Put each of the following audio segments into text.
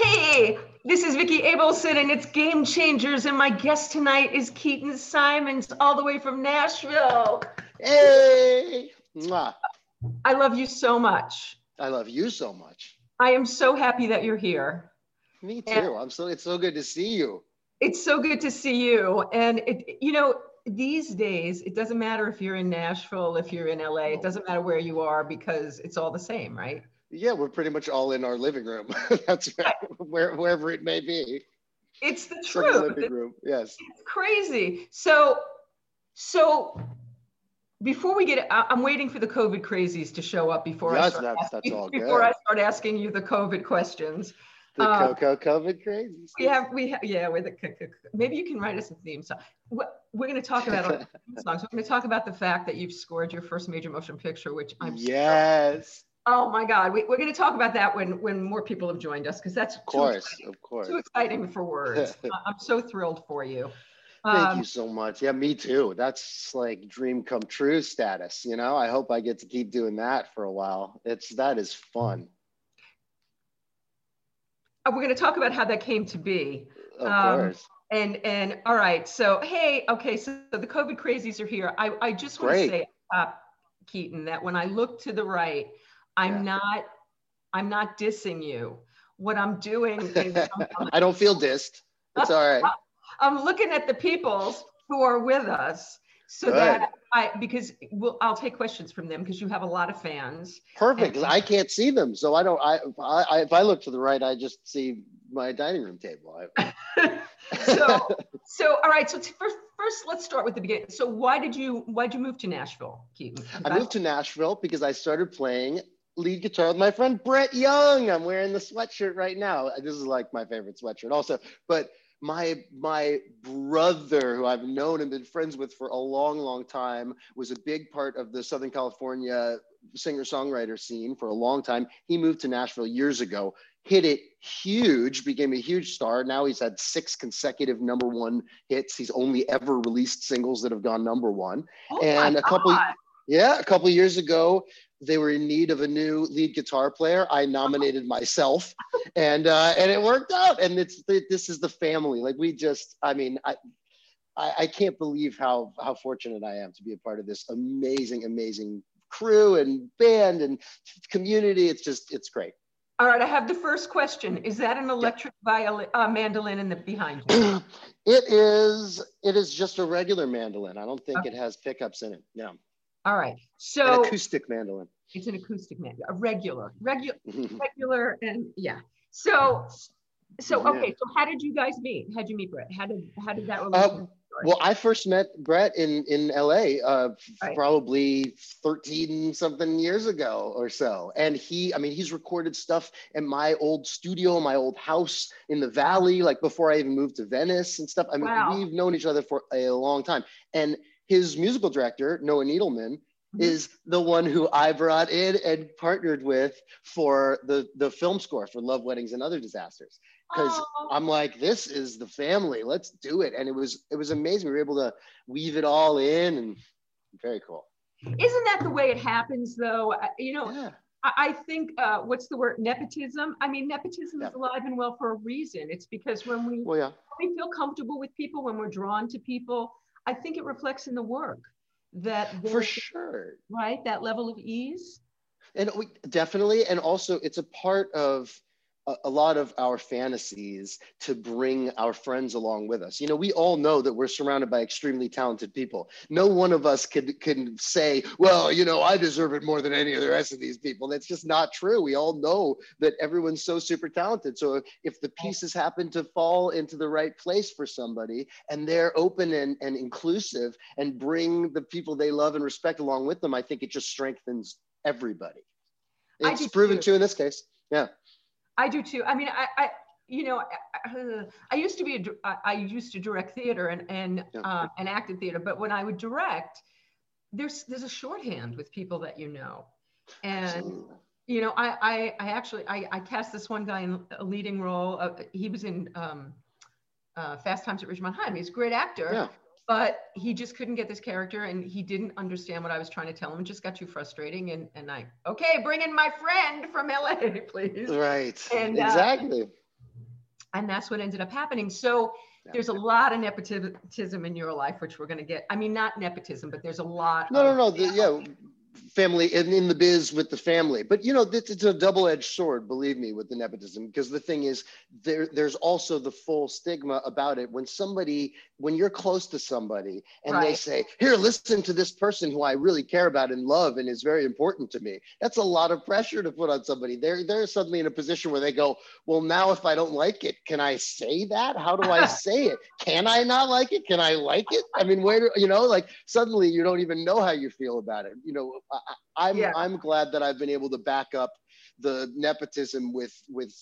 Hey, this is Vicki Abelson and it's Game Changers, and my guest tonight is Keaton Simons, all the way from Nashville. Hey! Mwah. I love you so much. I love you so much. I am so happy that you're here. Me too. And- I'm so it's so good to see you. It's so good to see you. And it, you know, these days, it doesn't matter if you're in Nashville, if you're in LA, it doesn't matter where you are because it's all the same, right? Yeah, we're pretty much all in our living room. That's right. Where, wherever it may be. It's the It's like truth. living room. Yes. It's crazy. So, so before we get, I'm waiting for the COVID crazies to show up before I start that's- asking, that's all before good. I start asking you the COVID questions. The Uh, Coco COVID crazies. We have, we have, yeah, with the, maybe you can write us a theme song. What- We're going to talk about our theme songs. We're going to talk about the fact that you've scored your first major motion picture, which I'm. Yes. Oh my God, we, we're going to talk about that when when more people have joined us because that's Of course. Of course. too exciting for words. I'm so thrilled for you. Thank Um, you so much. Yeah, me too. That's like dream come true status. You know, I hope I get to keep doing that for a while. It's that is fun. uh, we're going to talk about how that came to be. Of Um, course. And and all right, so hey, okay, so the COVID crazies are here. I, I just want Great. to say, uh, Keaton, that when I look to the right, I'm Yeah. not I'm not dissing you. What I'm doing is I'm, I'm- don't feel dissed. It's all right. I'm looking at the people who are with us, so Good. that I because we'll, I'll take questions from them because you have a lot of fans. Perfect. And- I can't see them, so I don't. I, I, I if I look to the right, I just see my dining room table. I, So so all right, so first first let's start with the beginning. So why did you why did you move to Nashville, Keaton? I moved to Nashville because I started playing lead guitar with my friend Brett Young. I'm wearing the sweatshirt right now. This is like my favorite sweatshirt, also. But my my brother, who I've known and been friends with for a long, long time, was a big part of the Southern California singer-songwriter scene for a long time. He moved to Nashville years ago, hit it huge, became a huge star. Now he's had six consecutive number one hits. He's only ever released singles that have gone number one. Oh and a couple- Yeah, a couple years ago, they were in need of a new lead guitar player. I nominated myself, and uh, and it worked out. And it's this is the family. Like we just, I mean, I, I I can't believe how how fortunate I am to be a part of this amazing, amazing crew and band and community. It's just, it's great. All right, I have the first question. Is that an electric violin, uh, mandolin in the behind you? it is it is just a regular mandolin. I don't think it has pickups in it. No, All right, an so acoustic mandolin. it's an acoustic mandolin, a regular, regular, regular, and yeah. So, so Yeah. okay, so how did you guys meet? How'd you meet Brett? How did how did that Uh, relationship start? Well, I first met Brett in in LA, uh, Right. probably thirteen something years ago or so, and he, I mean, he's recorded stuff in my old studio, my old house in the Valley, like before I even moved to Venice and stuff. I mean, Wow. we've known each other for a long time, and his musical director Noah Needleman Mhm. is the one who I brought in and partnered with for the the film score for Love Weddings and Other Disasters because Oh, I'm like, this is the family. Let's do it. And it was it was amazing. We were able to weave it all in and very cool. isn't that the way it happens though? You know, Yeah. I, I think uh, what's the word? Nepotism. I mean, nepotism is alive and well for a reason. It's because when we Well, yeah. we feel comfortable with people, when we're drawn to people, I think it reflects in the work that For sure. right that level of ease. And we definitely, and also it's a part of a, a lot of our fantasies to bring our friends along with us. You know, we all know that we're surrounded by extremely talented people. No one of us can can say, well, you know, I deserve it more than any of the rest of these people. That's just not true. We all know that everyone's so super talented. So if the pieces happen to fall into the right place for somebody and they're open and, and inclusive and bring the people they love and respect along with them, I think it just strengthens everybody. It's proven too. true in this case. Yeah. I do too. I mean, I, I you know, I, I used to be a, I I used to direct theater and and Yeah. um, and acted theater, but when I would direct, there's there's a shorthand with people that you know, and Absolutely. you know, I I, I actually I, I cast this one guy in a leading role. Uh, he was in um, uh, Fast Times at Ridgemont High. He's a great actor, Yeah. But he just couldn't get this character and he didn't understand what I was trying to tell him. It just got too frustrating. And, and I, okay, bring in my friend from LA, please. Right. And, uh, exactly. and that's what ended up happening. So yeah. there's a lot of nepotism in your life, which we're going to get. I mean, not nepotism, but there's a lot. No, of, no, no. The, yeah, family and in the biz with the family. But you know it's, a double-edged sword believe me with the nepotism because the thing is there there's also the full stigma about it. When somebody when you're close to somebody and right. they say here listen to this person who i really care about and love and is very important to me that's a lot of pressure to put on somebody. They're they're suddenly in a position where they go well now if i don't like it can i say that? How do i say it? Can i not like it? Can i like it? I mean where you know like suddenly you don't even know how you feel about it. You know I, am yeah. I'm glad that I've been able to back up the nepotism with with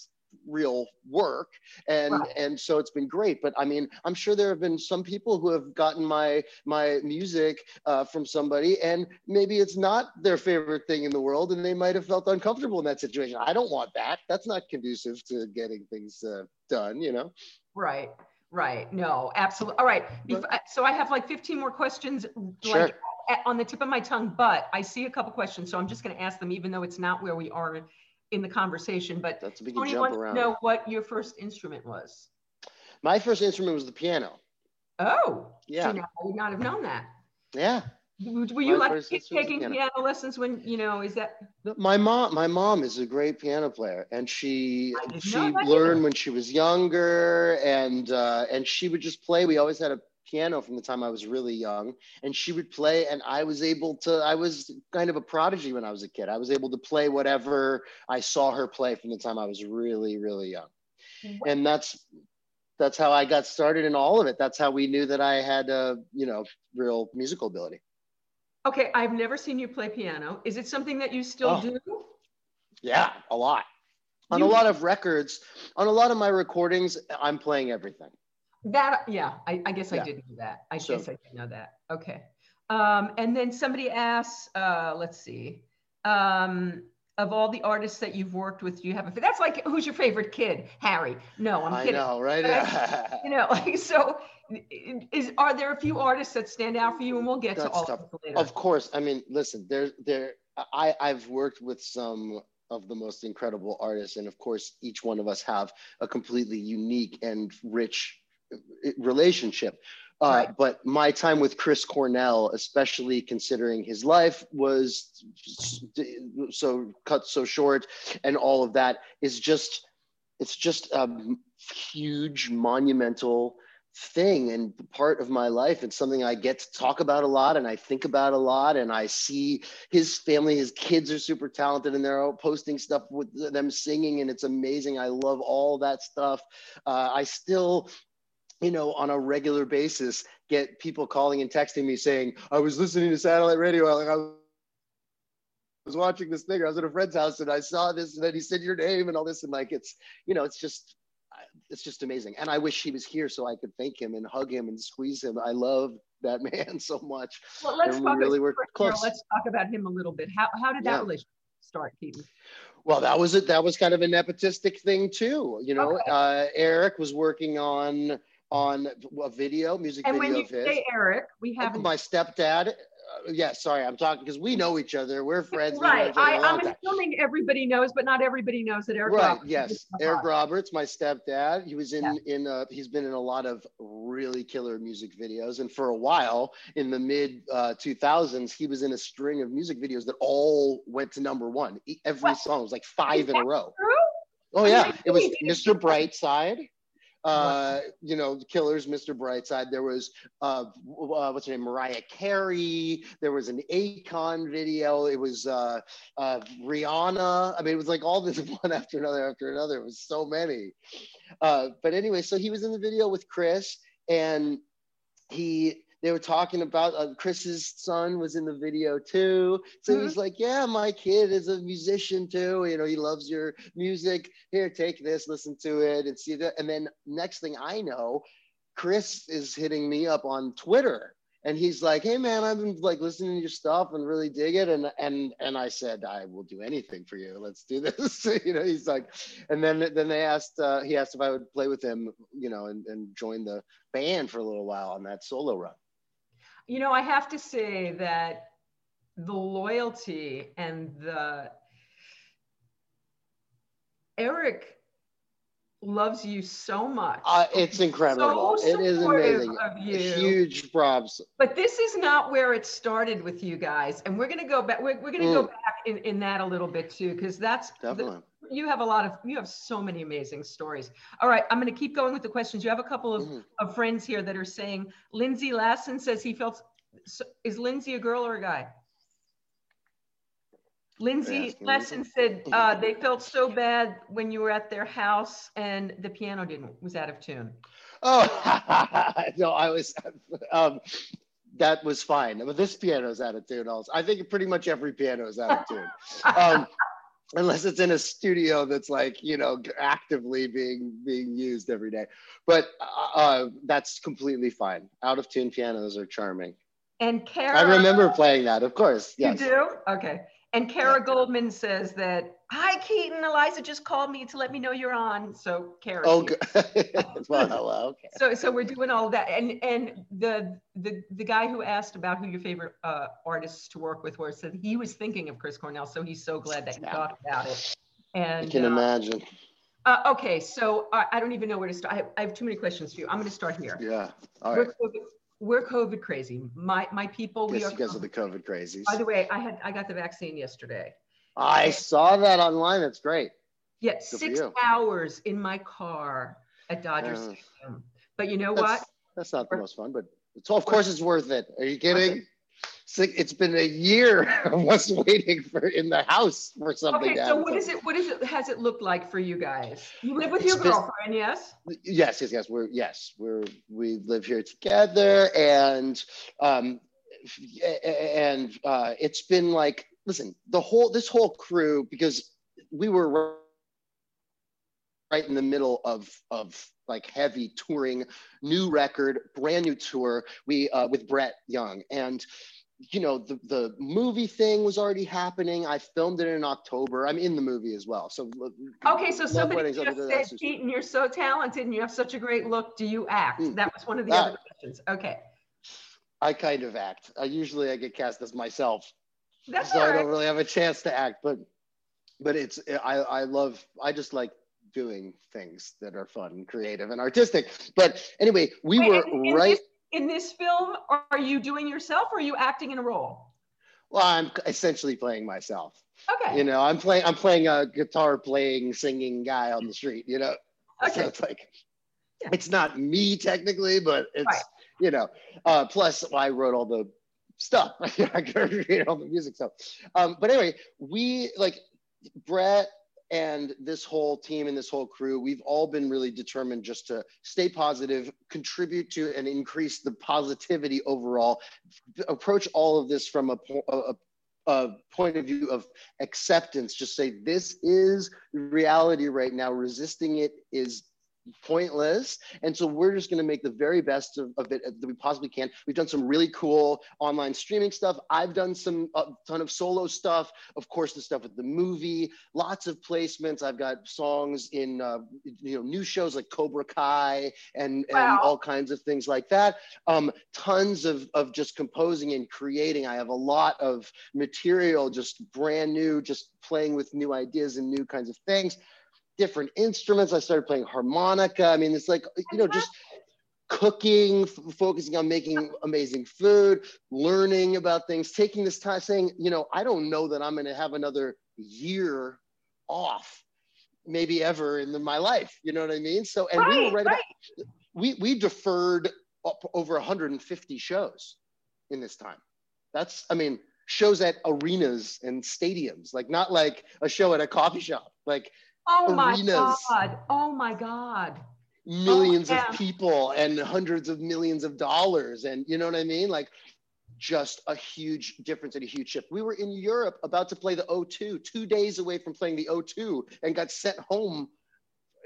real work. And wow. and so it's been great. But i mean i'm sure there have been some people who have gotten my my music uh, from somebody and maybe it's not their favorite thing in the world and they might have felt uncomfortable in that situation. I don't want that. That's not conducive to getting things uh, done you know? Right right no absolutely all right uh, so i have like 15 more questions sure. like on the tip of my tongue, but I see a couple questions, so I'm just going to ask them, even though it's not where we are in the conversation. But That's a Tony wants around. to know what your first instrument was. My first instrument was the piano. Oh, yeah. See, I would not have known that. Yeah. Were you like taking piano. piano. lessons when you know? Is that my mom? My mom is a great piano player, and she she learned when she was younger, and uh, and she would just play. We always had a piano from the time I was really young, and she would play, and I was able to. I was kind of a prodigy when I was a kid. I was able to play whatever I saw her play from the time I was really, really young, and that's that's how I got started in all of it. That's how we knew that I had, a you know, real musical ability. Okay, I've never seen you play piano. Is it something that you still oh, do? Yeah, a lot. On you, a lot of records, on a lot of my recordings, I'm playing everything. That yeah, I, I guess yeah. I didn't know that. I so, guess I didn't know that. Okay. Um, and then somebody asks, uh, let's see, um, of all the artists that you've worked with, do you have a? That's like who's your favorite kid? Harry. No, I'm kidding. I know, right? I, you know, like so. Is are there a few artists that stand out for you? And we'll get That's to all tough. of them later. Of course. I mean, listen, there, there. I I've worked with some of the most incredible artists, and of course, each one of us have a completely unique and rich relationship. Uh, right. But my time with Chris Cornell, especially considering his life was so cut so short, and all of that is just it's just a huge monumental thing and part of my life and something I get to talk about a lot and I think about a lot and I see his family his kids are super talented and they're all posting stuff with them singing and it's amazing I love all that stuff uh, I still you know, on a regular basis, get people calling and texting me saying, I was listening to satellite radio. Like I was watching this thing. I was at a friend's house and I saw this, and then he said your name and all this. And like, it's, you know, it's just, it's just amazing. And I wish he was here so I could thank him and hug him and squeeze him. I love that man so much. Well, let's talk, really about, close. let's talk about him a little bit. How, how did that yeah. relationship start, Keaton? Well, that was it. That was kind of a nepotistic thing too. You know, okay. uh, Eric was working on on a video, music and video when you say Eric, we have my stepdad. Uh, yeah, sorry, I'm talking because we know each other. We're friends. Right. I, am assuming everybody knows, but not everybody knows that Eric. Right. Roberts yes. Eric Roberts, my stepdad. He was in yeah. in uh, he's been in a lot of really killer music videos, and for a while in the mid uh, 2000s, he was in a string of music videos that all went to number one. Every what? song was like five in a row. True? Oh yeah, it was Mr. Brightside uh, you know, Killers, Mr. Brightside. There was uh, uh, what's her name, Mariah Carey. There was an Akon video. It was uh, uh, Rihanna. I mean, it was like all this one after another after another. It was so many. Uh, but anyway, so he was in the video with Chris, and he they were talking about uh, Chris's son was in the video too. So mm-hmm. he's like, Yeah, my kid is a musician too. You know, he loves your music. Here, take this, listen to it, and see that. And then next thing I know, Chris is hitting me up on Twitter. And he's like, "Hey man, I've been like listening to your stuff and really dig it." And and and I said, "I will do anything for you. Let's do this." you know, he's like, and then then they asked, uh, he asked if I would play with him, you know, and and join the band for a little while on that solo run. You know, I have to say that the loyalty and the Eric loves you so much. Uh, it's incredible. So it is amazing. Huge props. But this is not where it started with you guys, and we're gonna go back. We're, we're gonna mm. go back in, in that a little bit too, because that's definitely. The, you have a lot of you have so many amazing stories. All right, I'm going to keep going with the questions. You have a couple of, mm-hmm. of friends here that are saying Lindsay Lassen says he felt. Is Lindsay a girl or a guy? Lindsay Lesson said uh, they felt so bad when you were at their house and the piano didn't was out of tune. Oh no, I was. Um, that was fine. But this piano's out of tune. Also, I think pretty much every piano is out of tune, um, unless it's in a studio that's like you know actively being being used every day. But uh, uh that's completely fine. Out of tune pianos are charming. And Kara, I remember playing that, of course. Yes. You do? Okay. And Kara Goldman says that, hi, Keaton, Eliza just called me to let me know you're on. So Kara. Oh, good. well, well, okay. So, so we're doing all that. And, and the, the, the guy who asked about who your favorite uh, artists to work with were said he was thinking of Chris Cornell. So he's so glad that you talked about it. And I can uh, imagine. Uh, okay, so I, I, don't even know where to start. I have, I have, too many questions for you. I'm going to start here. Yeah. All right we're COVID crazy. My my people, we yes, are you guys COVID. are the COVID crazies. By the way, I had I got the vaccine yesterday. I saw that online. That's great. Yeah, Good six hours in my car at Dodger uh, Stadium. But you know that's, what? That's not the most fun, but it's of course it's worth it. Are you kidding? It's been a year of us waiting for in the house for something. Okay, so what is it? What is it? Has it looked like for you guys? You live with your girlfriend, yes? Yes, yes, yes. We're yes, we're we live here together, and um, and uh, it's been like listen, the whole this whole crew because we were right in the middle of of like heavy touring, new record, brand new tour. We uh, with Brett Young and you know the the movie thing was already happening. I filmed it in october. I'm in the movie as well. So okay so somebody just said keaton you're so talented and you have such a great look. Do you act? Mm. that was one of the uh, other questions. Okay. I kind of act. I usually i get cast as myself. That's so right. i don't really have a chance to act but but it's i i love i just like doing things that are fun and creative and artistic. But anyway we Wait, were right in this film are you doing yourself or are you acting in a role? Well, I'm essentially playing myself. Okay. You know, I'm playing I'm playing a guitar playing, singing guy on the street, you know. Okay. So it's like yeah. it's not me technically, but it's right. you know, uh, plus I wrote all the stuff. I created all the music stuff. Um, but anyway, we like Brett and this whole team and this whole crew, we've all been really determined just to stay positive, contribute to and increase the positivity overall, approach all of this from a, a, a point of view of acceptance. Just say, this is reality right now. Resisting it is pointless. And so we're just going to make the very best of, of, it that we possibly can. We've done some really cool online streaming stuff. I've done some a ton of solo stuff. Of course, the stuff with the movie, lots of placements. I've got songs in uh, you know new shows like Cobra Kai and, wow. and all kinds of things like that. Um, tons of, of just composing and creating. I have a lot of material just brand new, just playing with new ideas and new kinds of things different instruments. I started playing harmonica. I mean, it's like, you know, uh-huh. just cooking, f- focusing on making amazing food, learning about things, taking this time, saying, you know, I don't know that I'm going to have another year off, maybe ever in the, my life. You know what I mean? So, and right, we were right, right. about, we, we deferred up over 150 shows in this time. That's, I mean, shows at arenas and stadiums, like not like a show at a coffee shop, like Oh my God. Oh my God. Millions oh, yeah. of people and hundreds of millions of dollars. And you know what I mean? Like just a huge difference and a huge shift. We were in Europe about to play the O2, two days away from playing the O2 and got sent home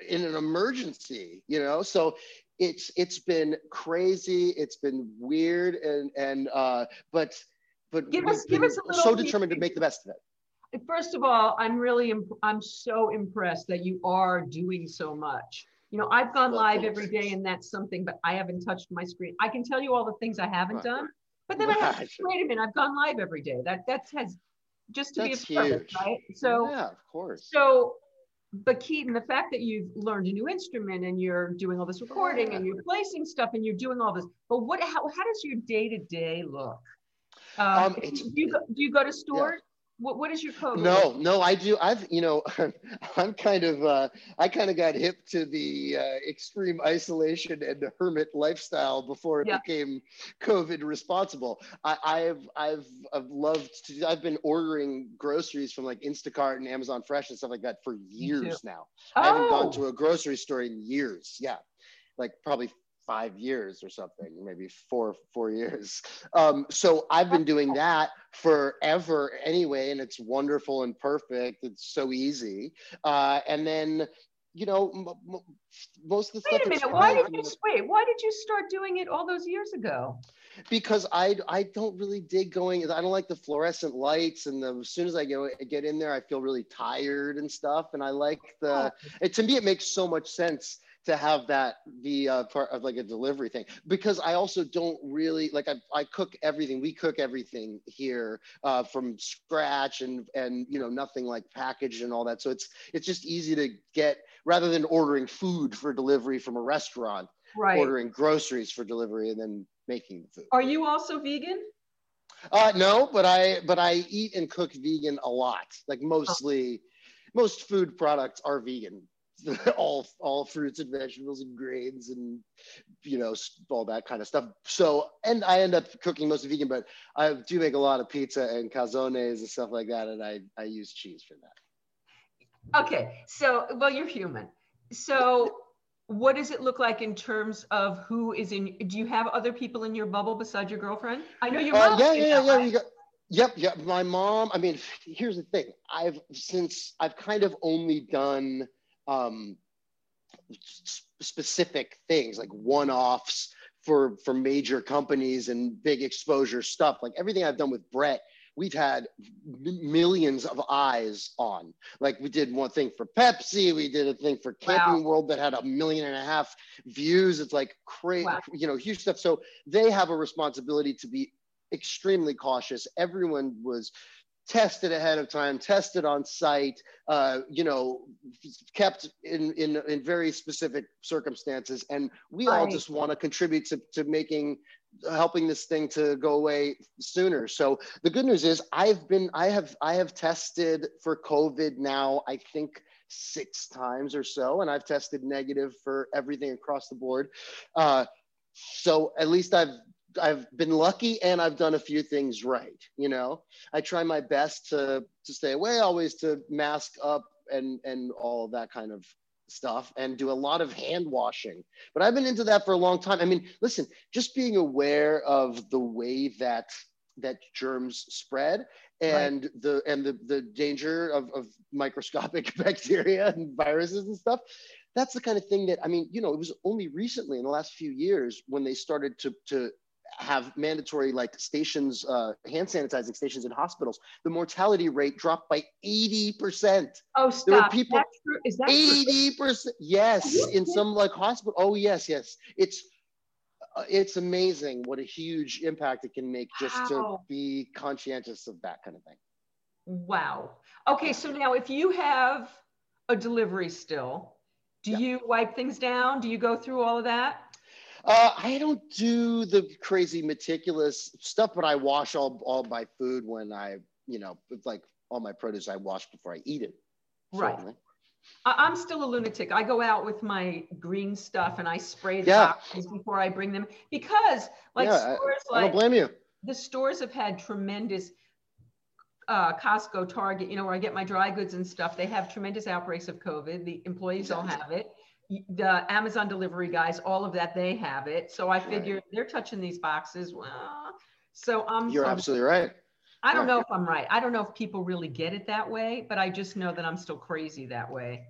in an emergency, you know? So it's it's been crazy, it's been weird and and uh but but give us give us a little so determined to make the best of it first of all, I'm really, I'm so impressed that you are doing so much. You know, I've gone live every day and that's something, but I haven't touched my screen. I can tell you all the things I haven't right. done, but then right. I have, to, wait a minute, I've gone live every day. That, that has just to that's be a purpose, right? So, yeah, of course. So but Keaton, the fact that you've learned a new instrument and you're doing all this recording and you're placing stuff and you're doing all this, but what, how, how does your day to day look? Um, um, do, you go, do you go to stores? What, what is your code? No, no, I do. I've, you know, I'm kind of, uh, I kind of got hip to the uh, extreme isolation and the hermit lifestyle before it yeah. became COVID responsible. I, have I've, I've loved to, I've been ordering groceries from like Instacart and Amazon Fresh and stuff like that for years now. Oh. I haven't gone oh! to a grocery store in years. Yeah. Like probably five years or something, maybe four four years. Um, so I've been doing that forever anyway, and it's wonderful and perfect. It's so easy. Uh, and then you know, m- m- most of the wait stuff. Wait a minute. Why did you wait? Why did you start doing it all those years ago? Because I I don't really dig going. I don't like the fluorescent lights, and the, as soon as I go get in there, I feel really tired and stuff. And I like the. Oh. It, to me, it makes so much sense to have that be a part of like a delivery thing. Because I also don't really like I, I cook everything we cook everything here uh, from scratch and and you know nothing like packaged and all that. So it's it's just easy to get rather than ordering food for delivery from a restaurant right. ordering groceries for delivery and then making the food. Are you also vegan? Uh, no but I but I eat and cook vegan a lot. Like mostly oh. most food products are vegan all all fruits and vegetables and grains and you know all that kind of stuff. So and I end up cooking mostly vegan, but I do make a lot of pizza and calzones and stuff like that, and I I use cheese for that. Okay, so well you're human. So what does it look like in terms of who is in? Do you have other people in your bubble besides your girlfriend? I know your uh, mom. Uh, yeah, yeah, yeah. yeah. Got, yep, yep. My mom. I mean, here's the thing. I've since I've kind of only done um, specific things like one-offs for for major companies and big exposure stuff. Like everything i've done with brett we've had millions of eyes on. Like we did one thing for pepsi we did a thing for camping wow. world that had a million and a half views. It's like crazy wow. you know huge stuff. So they have a responsibility to be extremely cautious. Everyone was tested ahead of time, tested on site, uh, you know, kept in, in, in very specific circumstances. And we right. all just want to contribute to, to making, helping this thing to go away sooner. So the good news is I've been, I have, I have tested for COVID now, I think six times or so, and I've tested negative for everything across the board. Uh, so at least I've I've been lucky and I've done a few things right. You know, I try my best to to stay away, always to mask up and and all of that kind of stuff and do a lot of hand washing. But I've been into that for a long time. I mean, listen, just being aware of the way that that germs spread and right. the and the the danger of, of microscopic bacteria and viruses and stuff that's the kind of thing that i mean you know it was only recently in the last few years when they started to to have mandatory like stations, uh, hand sanitizing stations in hospitals, the mortality rate dropped by 80%. Oh, stop. There were people, That's true. Is that 80%? Yes, in some like hospital. Oh, yes, yes. It's, uh, it's amazing what a huge impact it can make just wow. to be conscientious of that kind of thing. Wow. Okay, so now if you have a delivery still, do yeah. you wipe things down? Do you go through all of that? Uh, I don't do the crazy meticulous stuff, but I wash all, all my food when I, you know, like all my produce I wash before I eat it. Right. Certainly. I'm still a lunatic. I go out with my green stuff and I spray the yeah. before I bring them because, like yeah, stores, I, I don't blame you. The stores have had tremendous. Uh, Costco, Target, you know, where I get my dry goods and stuff, they have tremendous outbreaks of COVID. The employees all have it the Amazon delivery guys, all of that, they have it. So I figure right. they're touching these boxes. Well, so I'm. You're I'm, absolutely right. I don't yeah. know if I'm right. I don't know if people really get it that way, but I just know that I'm still crazy that way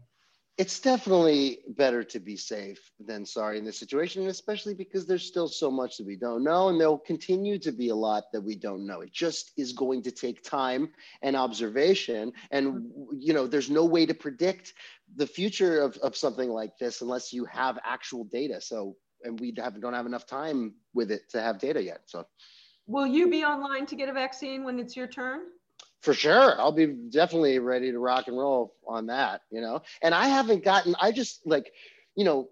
it's definitely better to be safe than sorry in this situation, especially because there's still so much that we don't know, and there'll continue to be a lot that we don't know. It just is going to take time and observation, and you know, there's no way to predict the future of, of something like this unless you have actual data. So, and we have, don't have enough time with it to have data yet. So, will you be online to get a vaccine when it's your turn? For sure. I'll be definitely ready to rock and roll on that you know? And i haven't gotten i just like you know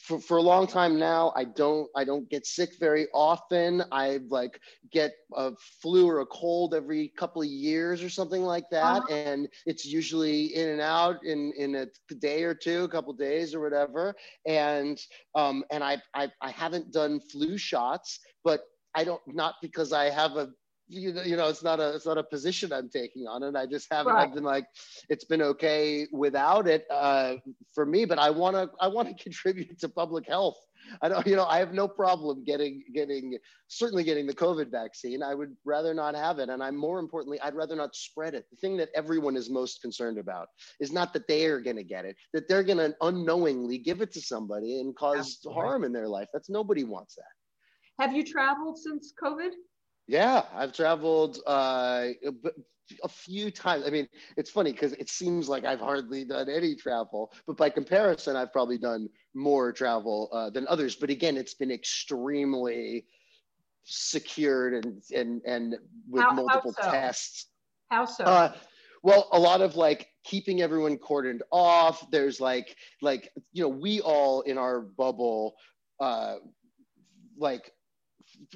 for, for a long time now i don't i don't get sick very often. I like get a flu or a cold every couple of years or something like that. Uh-huh. and it's usually in and out in in a day or two a couple days or whatever. And um and I, I i haven't done flu shots but I don't not because I have a you know, you know, it's not a it's not a position I'm taking on and I just haven't right. been like it's been okay without it uh, for me. But I want to I want to contribute to public health. I don't, you know, I have no problem getting getting certainly getting the COVID vaccine. I would rather not have it, and I'm more importantly, I'd rather not spread it. The thing that everyone is most concerned about is not that they are going to get it, that they're going to unknowingly give it to somebody and cause Absolutely. harm in their life. That's nobody wants that. Have you traveled since COVID? Yeah, I've traveled uh, a few times. I mean, it's funny because it seems like I've hardly done any travel, but by comparison, I've probably done more travel uh, than others. But again, it's been extremely secured and and and with how, multiple how so? tests. How so? Uh, well, a lot of like keeping everyone cordoned off. There's like like you know we all in our bubble uh, like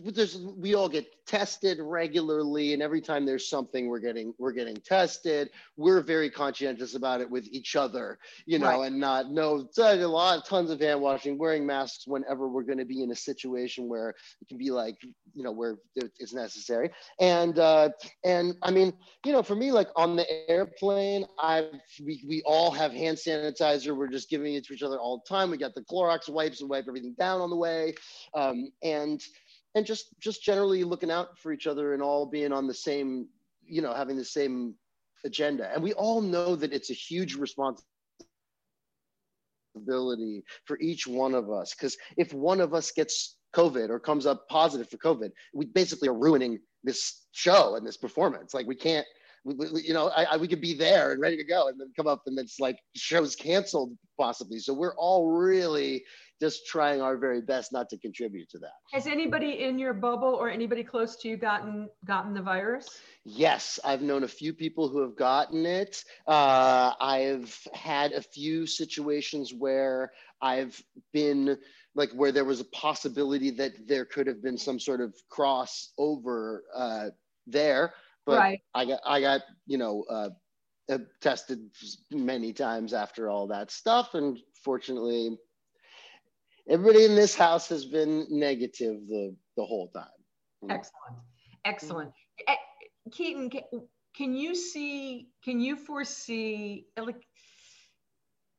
there's we all get tested regularly and every time there's something we're getting we're getting tested. We're very conscientious about it with each other you know right. and not no a lot of tons of hand washing wearing masks whenever we're going to be in a situation where it can be like you know where it's necessary. And uh and i mean you know for me like on the airplane i we, we all have hand sanitizer. We're just giving it to each other all the time. We got the clorox wipes and wipe everything down on the way. Um and and just just generally looking out for each other and all being on the same you know having the same agenda. And we all know that it's a huge responsibility for each one of us because if one of us gets covid or comes up positive for covid we basically are ruining this show and this performance. Like we can't we, we, you know, I, I, we could be there and ready to go, and then come up and it's like shows canceled possibly. So we're all really just trying our very best not to contribute to that. Has anybody in your bubble or anybody close to you gotten gotten the virus? Yes, I've known a few people who have gotten it. Uh, I've had a few situations where I've been like where there was a possibility that there could have been some sort of crossover uh, there but right. I got I got you know uh, uh, tested many times after all that stuff, and fortunately, everybody in this house has been negative the the whole time. Excellent, excellent. Mm-hmm. Keaton, can you see? Can you foresee like?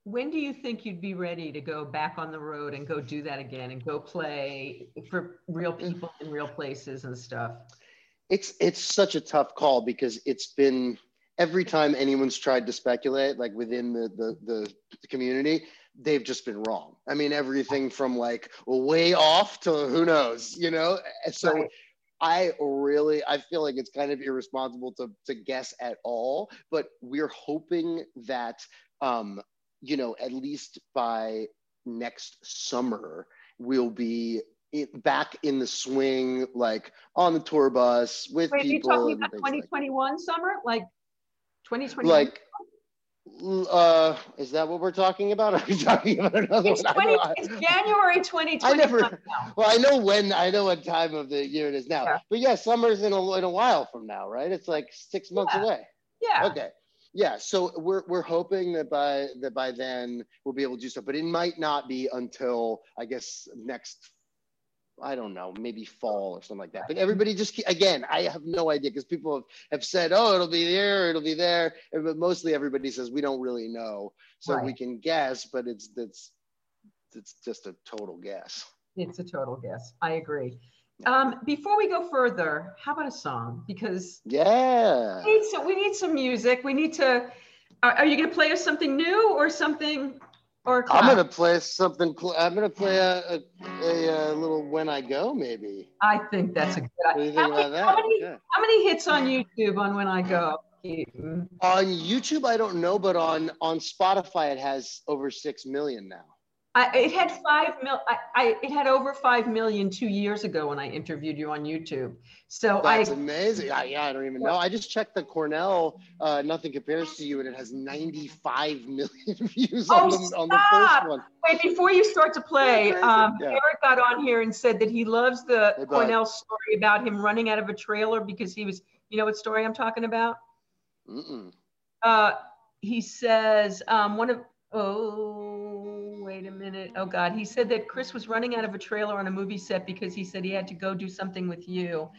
when do you think you'd be ready to go back on the road and go do that again and go play for real people in real places and stuff? It's it's such a tough call because it's been every time anyone's tried to speculate like within the the, the, community they've just been wrong i mean everything from like way off to who knows you know so right. I really, I feel like it's kind of irresponsible to, to guess at all, but we're hoping that, um, you know, at least by next summer, we'll be it, back in the swing, like on the tour bus with Wait, people. Are you talking about 2021 like summer, like 2021? Like, uh, is that what we're talking about? Are we talking about another it's one? 20, it's January 2020. I never. Well, I know when. I know what time of the year it is now. Yeah. But yeah, summer's in a in a while from now, right? It's like six months yeah. away. Yeah. Okay. Yeah. So we're we're hoping that by that by then we'll be able to do so, but it might not be until I guess next I don't know, maybe fall or something like that. But everybody just again, I have no idea because people have, have said, oh, it'll be there, it'll be there, but mostly everybody says we don't really know, so right. we can guess, but it's it's it's just a total guess. It's a total guess. I agree. Um, before we go further, how about a song? Because yeah, we need some, we need some music. We need to. Are, are you going to play us something new or something or I'm gonna play something. I'm gonna play a, a, a, a, little "When I Go," maybe. I think that's a good idea. How many, how, many, how many, hits on YouTube on "When I Go"? On YouTube, I don't know, but on on Spotify, it has over six million now. I, it had five mil. I, I, it had over five million two years ago when I interviewed you on YouTube. So that's I, amazing. I, yeah, I don't even know. I just checked the Cornell. Uh, Nothing compares to you, and it has 95 million views oh, on, the, on the first one. Wait, before you start to play, um, yeah. Eric got on here and said that he loves the hey, Cornell story about him running out of a trailer because he was. You know what story I'm talking about? Mm-mm. Uh, he says um, one of Oh, wait a minute. Oh, God. He said that Chris was running out of a trailer on a movie set because he said he had to go do something with you.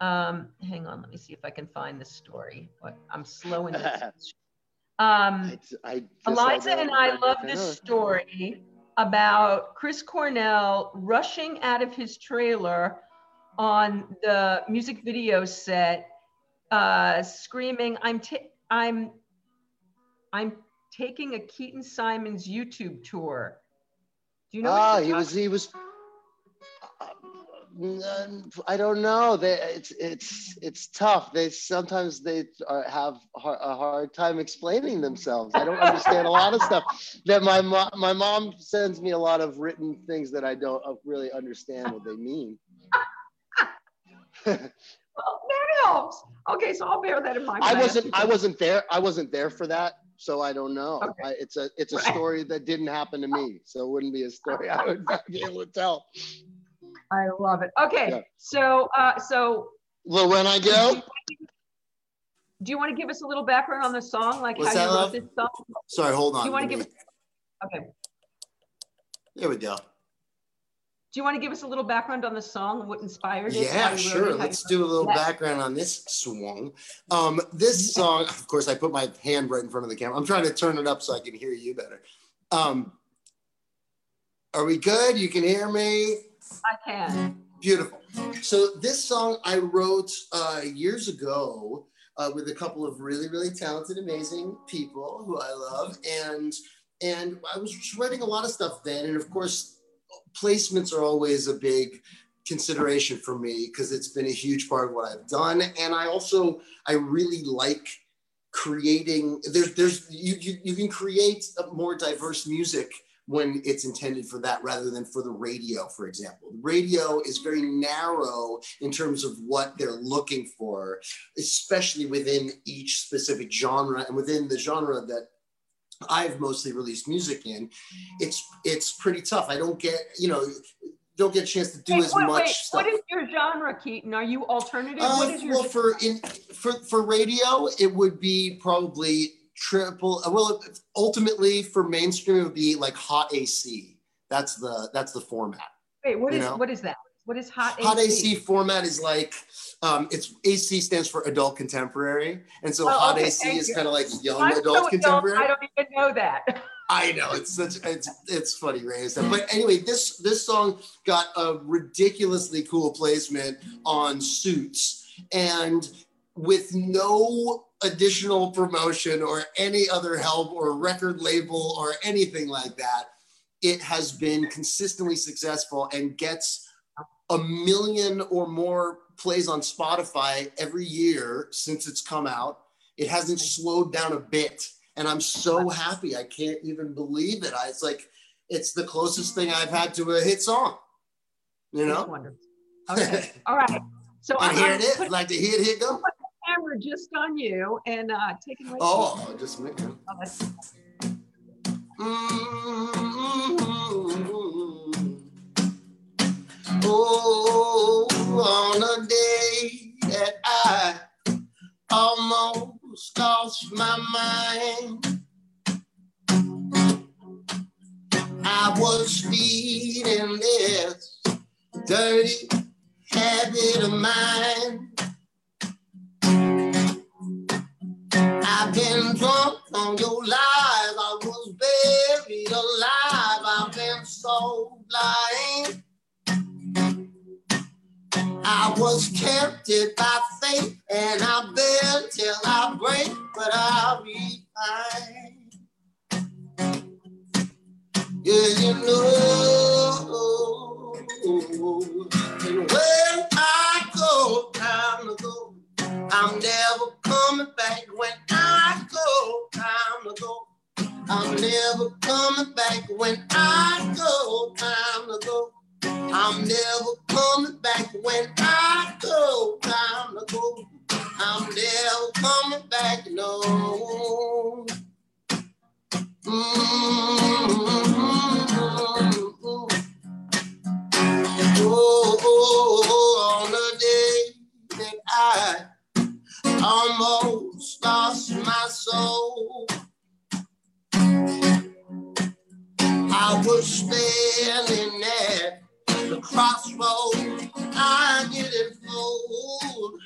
Um, hang on. Let me see if I can find the story. What, I'm slow in this. Um, I, I Eliza and I love this story about Chris Cornell rushing out of his trailer on the music video set, uh, screaming, "I'm, t- I'm, I'm taking a Keaton Simons YouTube tour. Do you know? Ah, he was he was. Uh, I don't know. They, it's it's it's tough. They sometimes they are, have a hard time explaining themselves. I don't understand a lot of stuff. That my mom my mom sends me a lot of written things that I don't really understand what they mean. well, that helps. Okay, so I'll bear that in mind. I wasn't I wasn't there. I wasn't there for that so I don't know. Okay. I, it's a it's a story that didn't happen to me, so it wouldn't be a story I would be able to tell. I love it. Okay, yeah. so uh, so. Well, when I go. Do you want to give us a little background on the song, like What's how you wrote love? this song? Sorry, hold on. Do you want to give? Us, okay. There we go. Do you want to give us a little background on the song, what inspired it? Yeah, sure. Let's do a little background on this song. Um, this song, of course, I put my hand right in front of the camera. I'm trying to turn it up so I can hear you better. Um, are we good? You can hear me? I can. Beautiful. So this song I wrote uh, years ago uh, with a couple of really, really talented, amazing people who I love, and and I was writing a lot of stuff then, and of course placements are always a big consideration for me because it's been a huge part of what I've done. And I also, I really like creating, there's, there's, you, you, you can create more diverse music when it's intended for that rather than for the radio, for example. The radio is very narrow in terms of what they're looking for, especially within each specific genre and within the genre that I've mostly released music in, it's it's pretty tough. I don't get you know don't get a chance to do wait, as wait, much wait. stuff. What is your genre, Keaton? Are you alternative? Uh, what is your well, for in for for radio, it would be probably triple. Uh, well, ultimately for mainstream, it would be like hot AC. That's the that's the format. Wait, what is know? what is that? What is hot AC? Hot AC format is like um, it's AC stands for adult contemporary, and so oh, hot okay, AC is kind of like young I'm adult so contemporary. I don't even know that. I know it's such it's it's funny, Ray. But anyway, this this song got a ridiculously cool placement on Suits, and with no additional promotion or any other help or record label or anything like that, it has been consistently successful and gets a million or more plays on Spotify every year since it's come out. It hasn't slowed down a bit. And I'm so happy. I can't even believe it. I, it's like, it's the closest thing I've had to a hit song. You know? wonderful. Okay. All right. So and here it. Put, like to hit, hit, go. Put the camera just on you and uh, take it away. Oh, just make it. Oh, Oh, on a day that I almost lost my mind. I was feeding this dirty habit of mine. I've been drunk on your lies. I was buried alive. I've been so blind. I was tempted by fate, and I'll bear till I break, but I'll be fine. Yeah, you know, and when I go, time to go. I'm never coming back when I go, time to go. I'm never coming back when I go, time to go. I'm never coming back when I go. Time to go. I'm never coming back, no. Mm-hmm. Oh, oh, oh, on the day that I almost lost my soul. I was standing there the crossroads. I didn't fold.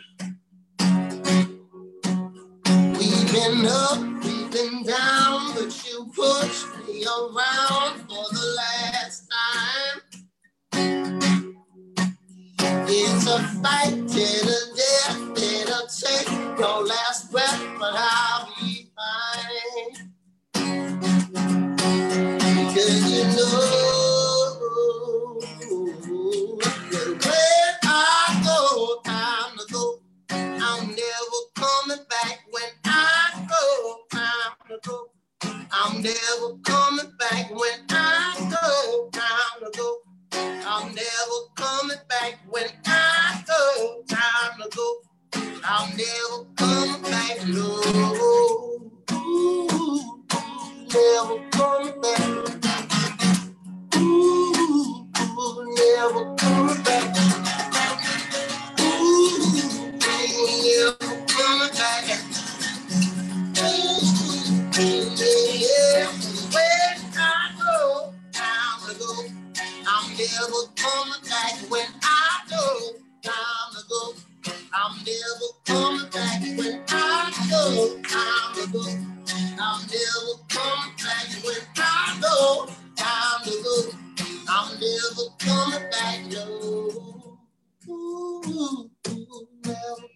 We've been up, we've been down, but you pushed me around for the last time. It's a fight to the death, it'll take your last breath, but I'll be fine. Because you know I'm never coming back when I go, time to go. I'm never coming back when I go, time to go. I'm never coming back when I go, time to go. I'm never coming back, no. Ooh, never coming back. Ooh, never coming back. Never coming back. Ooh, when I go, time to go. I'm never coming back when I go. Time to go. I'm never coming back when I go. Time to go. I'm never coming back when I go. Time to go. I'm never coming back. No. Ooh, ooh, never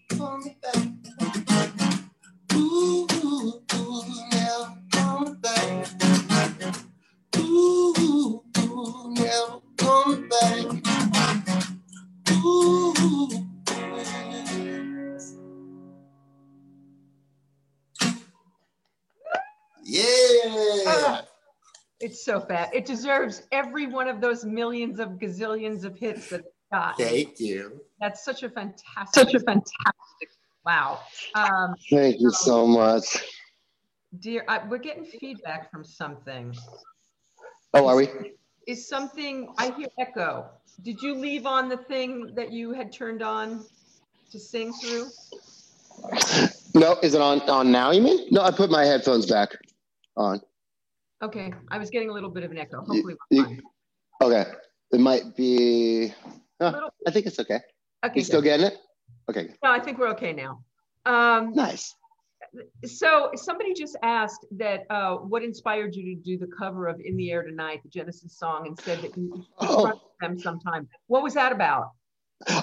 so fat. It deserves every one of those millions of gazillions of hits that Thank you. That's such a fantastic, such a fantastic. Wow. Um, Thank you so much. dear, I, we're getting feedback from something. Oh, are we? Is something, I hear echo. Did you leave on the thing that you had turned on to sing through? No, is it on on now? You mean? No, I put my headphones back on. Okay, I was getting a little bit of an echo. Hopefully, you- fine. Okay, it might be. Huh, Little- I think it's okay. Okay, You still getting it? Okay, No, I think we're okay now. Um, nice. so somebody just asked that uh, what inspired you to do the cover of "In the Air Tonight," the Genesis song, and said that you Oh. them sometime. What was that about?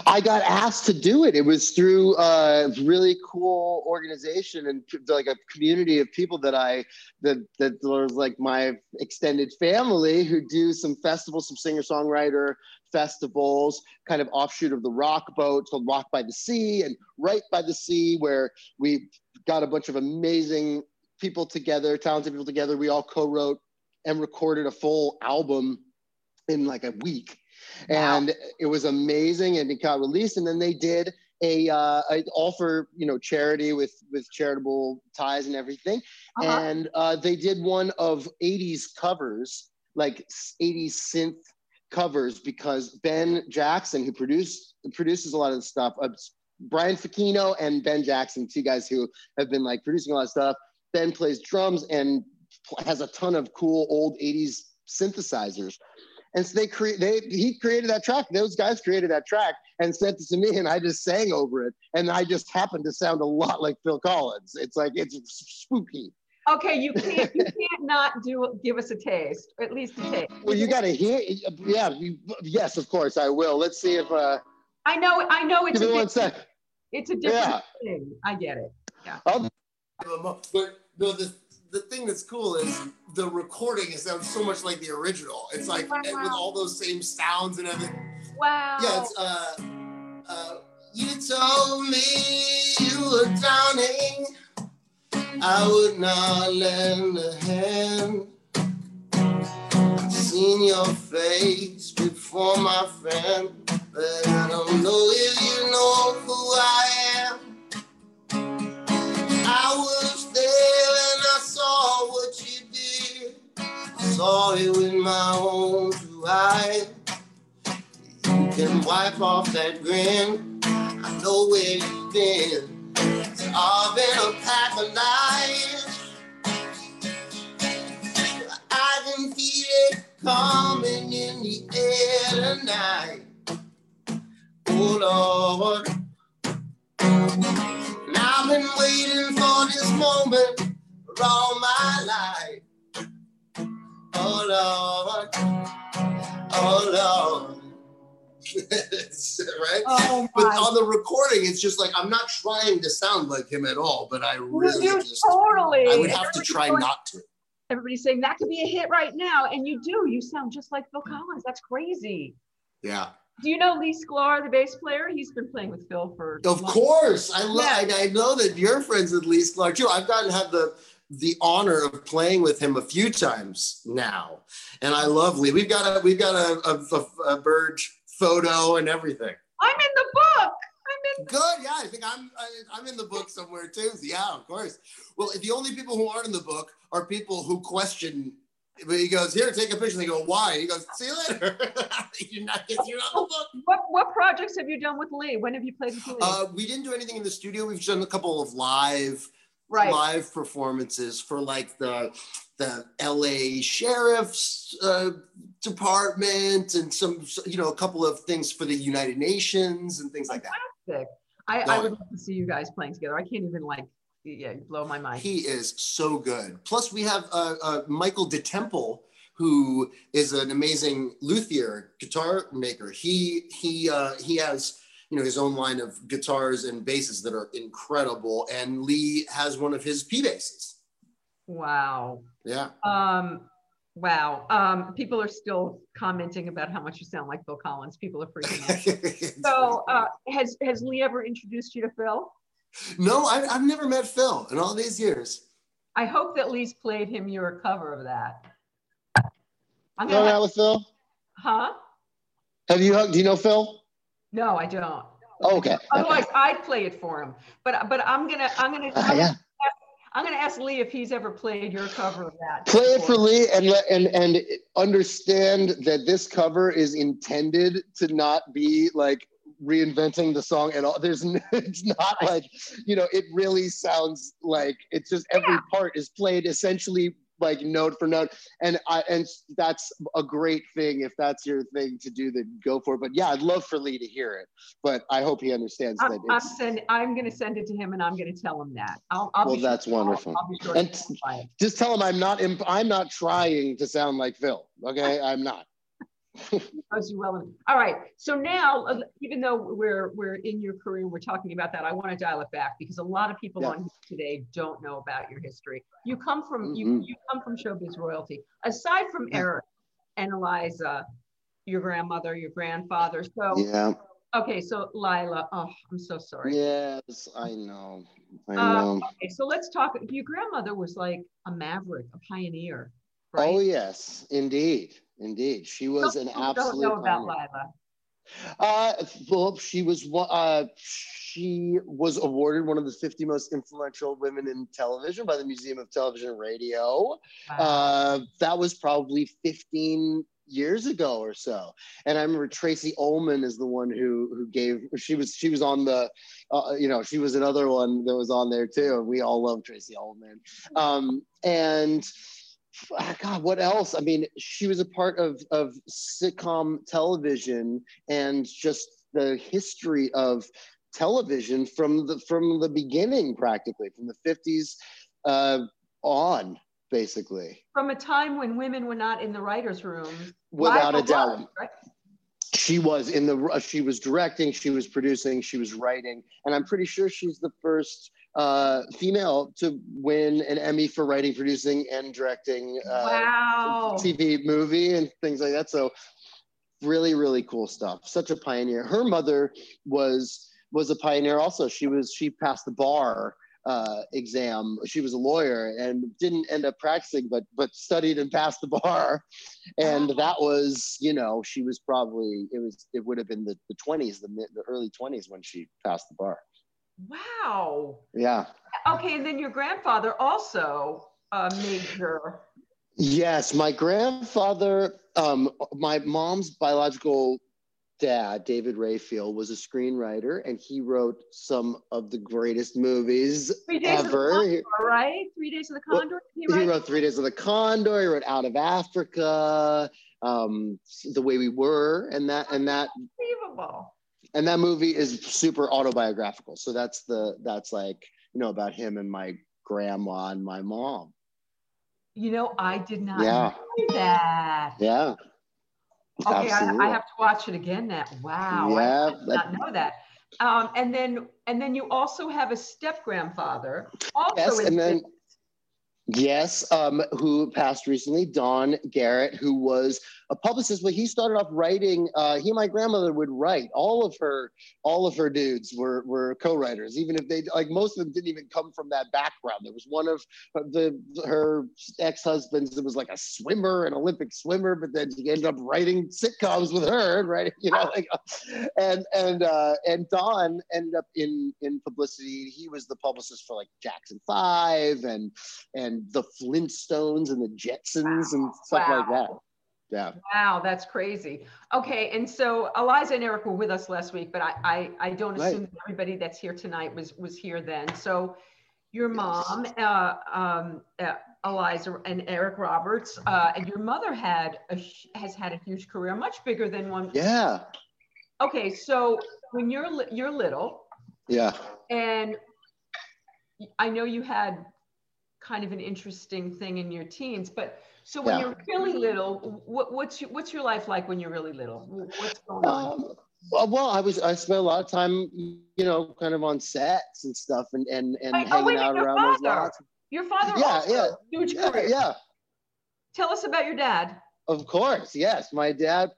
I got asked to do it. It was through a really cool organization and like a community of people that I that that was like my extended family who do some festivals, some singer songwriter festivals, kind of offshoot of the Rock Boat called Rock by the Sea and Right by the Sea, where we got a bunch of amazing people together, talented people together. We all co-wrote and recorded a full album in like a week Wow. and it was amazing and it got released and then they did a, uh, a all for you know charity with with charitable ties and everything Uh-huh. and uh, they did one of 80s covers like 80s synth covers because ben jackson who produced produces a lot of the stuff uh, brian Facchino and ben jackson two guys who have been like producing a lot of stuff ben plays drums and has a ton of cool old 80s synthesizers and so they create they he created that track. Those guys created that track and sent it to me, and I just sang over it. And I just happened to sound a lot like Phil Collins. It's like it's spooky. Okay, you can't you can't not do give us a taste, or at least a taste. Well, you got to hear. Yeah, you, yes, of course I will. Let's see if. uh I know I know it's Give a me one different, sec. it's a different Yeah. thing. I get it. I'll, But no, the the thing that's cool is the recording. It sounds so much like the original. It's like Wow. with all those same sounds and everything. Wow. Yeah, it's uh, uh, you told me you were drowning. I would not lend a hand. Seen your face before, my friend, but I don't know if you know who I am. I would caught it with my own two eyes. You can wipe off that grin. I know where you've been. I've been a pack of lies. I can feel it coming in the air tonight. Oh Lord. And I've been waiting for this moment for all my life. Oh Lord. Oh Lord. right? Oh But on the recording, it's just like I'm not trying to sound like him at all, but I really you just totally. I would have to try going- not to. Everybody's saying that could be a hit right now, and you do. You sound just like Phil Collins. That's crazy. Yeah. Do you know Lee Sklar, the bass player? He's been playing with Phil for. Of course, I love. Yeah. I, know that you're friends with Lee Sklar too. I've gotten have the the honor of playing with him a few times now, and I love Lee. We've got a we've got a a, a, a Burge photo and everything. I'm in the book. I'm in. the- Good, yeah. I think I'm I, I'm in the book somewhere too. Yeah, of course. Well, the only people who aren't in the book are people who question. But he goes, "Here, take a picture." And they go, "Why?" He goes, "See you later." you're not you're not in the book. What what projects have you done with Lee? When have you played with Lee? Uh, we didn't do anything in the studio. We've done a couple of live right. live performances for like the the LA Sheriff's uh, Department and some you know a couple of things for the United Nations and things like that. I, I would love to see you guys playing together. I can't even like, yeah, blow my mind. He is so good. Plus, we have uh, uh, Michael DeTemple, who is an amazing luthier guitar maker. He he uh, he has you know his own line of guitars and basses that are incredible. And Lee has one of his P basses. Wow. Yeah. Um, wow. Um, people are still commenting about how much you sound like Phil Collins. People are freaking out. So, uh, has has Lee ever introduced you to Phil? no, I, I've never met Phil in all these years. I hope that Lee's played him your cover of that. I'm You hung gonna, out with Phil? huh? Have you hugged? Do you know Phil? No, I don't. Oh, okay. Otherwise, I'd play it for him. But but I'm gonna I'm gonna Ah, yeah. I'm gonna ask Lee if he's ever played your cover of that. Play it for. Lee and let and and understand that this cover is intended to not be like reinventing the song at all. There's it's not like you know it really sounds like it's just every part is played essentially like note for note and I and that's a great thing if that's your thing to do then go for it. But yeah, I'd love for Lee to hear it. But I hope he understands I'm, that I'm send, I'm gonna send it to him and I'm gonna tell him that. I'll, I'll well be sure- that's wonderful. I'll, sure And-. Just tell him I'm not imp- I'm not trying to sound like Phil. Okay, I'm not. Knows you well. enough. All right. So now, uh, even though we're we're in your career, we're talking about that. I want to dial it back because a lot of people Yeah. on here today don't know about your history. You come from you Mhm. you come from showbiz royalty. Aside from Eric and Eliza, your grandmother, your grandfather. So Yeah. okay. So Lila, oh, I'm so sorry. Yes, I know. I Uh, know. Okay. So let's talk. Your grandmother was like a maverick, a pioneer, right? Oh yes, indeed, indeed. She was an absolute. Don't know about. Lila. Uh, well, she was one. Uh, she was awarded one of the 50 most influential women in television by the Museum of Television and Radio. Wow. Uh, that was probably 15 years ago or so. And I remember Tracey Ullman is the one who who gave. She was she was on the, uh, you know, she was another one that was on there too. We all love Tracey Ullman. Um, and God, what else? I mean, she was a part of of sitcom television and just the history of television from the from the beginning, practically from the 50s uh, on, basically. From a time when women were not in the writers' room. Without a doubt. right? she was in the she was directing she was producing she was writing and i'm pretty sure she's the first uh, female to win an emmy for writing producing and directing uh, wow. tv movie and things like that. So really really cool stuff. Such a pioneer. Her mother was was a pioneer also. She was she passed the bar uh, exam. She was a lawyer and didn't end up practicing but but studied and passed the bar. And that was you know she was probably it was it would have been the, the 20s the, mid, the early 20s when she passed the bar Wow. yeah Okay, and then your grandfather also a major Yes, my grandfather, um, my mom's biological dad, David Rayfiel, was a screenwriter, and he wrote some of the greatest movies ever. Condor, right? Three Days of the Condor. He, he, wrote Three Days of the Condor. He wrote Out of Africa, um, The Way We Were, and that and that. Unbelievable. And that movie is super autobiographical. So that's the that's like you know about him and my grandma and my mom. You know, I did not yeah. know that. Yeah. Okay, I, I, have to watch it again now. Wow. Yeah. I did not know that. Um, and then and then you also have a step grandfather. Also yes, and then Yes, um, who passed recently, Don Garrett, who was a publicist, but he started off writing. Uh, he and my grandmother would write. All of her, all of her dudes were were co-writers, even if they like most of them didn't even come from that background. There was one of the her ex-husbands that was like a swimmer, an Olympic swimmer, but then he ended up writing sitcoms with her, right? You know, like, and and uh, and Don ended up in in publicity. He was the publicist for like Jackson Five and and the Flintstones and the Jetsons wow. and stuff wow. like that. Yeah. Wow, that's crazy. Okay, and so Eliza and Eric were with us last week, but I I, I don't assume right. everybody that's here tonight was was here then. So your mom, uh, um, uh, Eliza and Eric Roberts, uh, and your mother had a, has had a huge career, much bigger than one. Yeah. Okay, so when you're you're little. Yeah. And I know you had kind of an interesting thing in your teens. But so when yeah. you're really little, what, what's your, what's your life like when you're really little? What's going on? Um, well, well, I was I spent a lot of time, you know, kind of on sets and stuff, and and and wait, hanging oh, out around father. those lots. Your father, yeah, yeah, huge yeah, career. Yeah. Tell us about your dad. Of course, yes. My dad,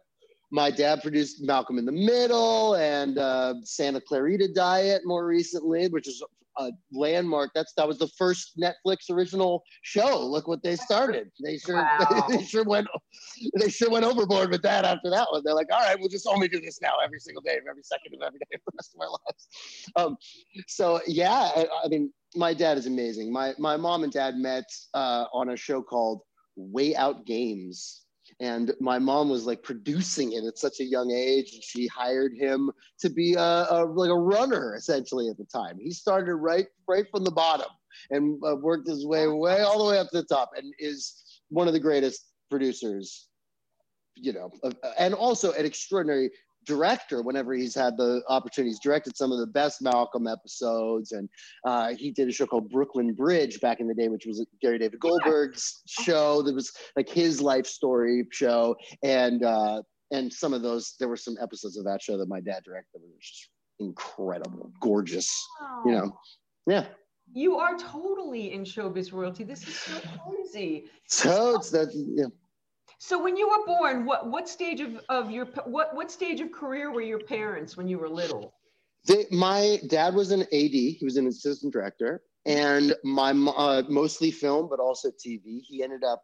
my dad produced Malcolm in the Middle and uh, Santa Clarita Diet more recently, which is a landmark. That's that was the first Netflix original show. Look what they started. They sure wow. they, sure went they sure went overboard with that after that one. They're like, all right, we'll just only do this now every single day, every second of every day for the rest of our lives. Um, so yeah, I, I, mean, my dad is amazing. My my mom and dad met uh, on a show called Way Out Games and my mom was like producing it at such a young age and she hired him to be a, a like a runner essentially at the time. He started right right from the bottom and uh, worked his way way all the way up to the top and is one of the greatest producers you know and also an extraordinary director whenever he's had the opportunities directed some of the best malcolm episodes. And uh, he did a show called brooklyn bridge back in the day which was gary david goldberg's show that was like his life story show. And uh, and some of those there were some episodes of that show that my dad directed that were just incredible gorgeous wow. you know? Yeah. You are totally in showbiz royalty. This is so crazy. So it's that yeah so when you were born, what what stage of, of your what what stage of career were your parents when you were little? They, my dad was an AD. He was an assistant director, and my uh, mostly film, but also TV. He ended up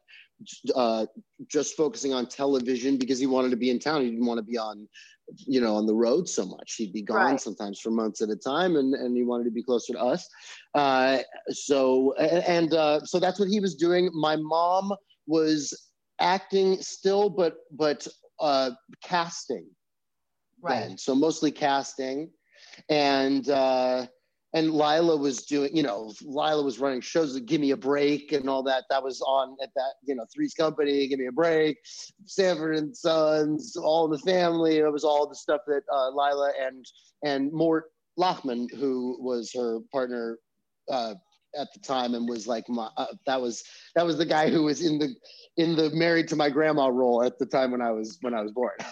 uh, just focusing on television because he wanted to be in town. He didn't want to be on, you know, on the road so much. He'd be gone right. sometimes for months at a time, and and he wanted to be closer to us. Uh, so and uh, so that's what he was doing. My mom was acting still, but but uh, casting. Right. Then. So mostly casting, and uh, and Lila was doing, you know, Lila was running shows like Give Me a Break and all that. That was on at that, you know, Three's Company, Give Me a Break, Sanford and Sons, All in the Family. It was all the stuff that uh, Lila and and Mort Lachman, who was her partner, uh, at the time and was like my uh, that was that was the guy who was in the in the married to my grandma role at the time when I was when I was born.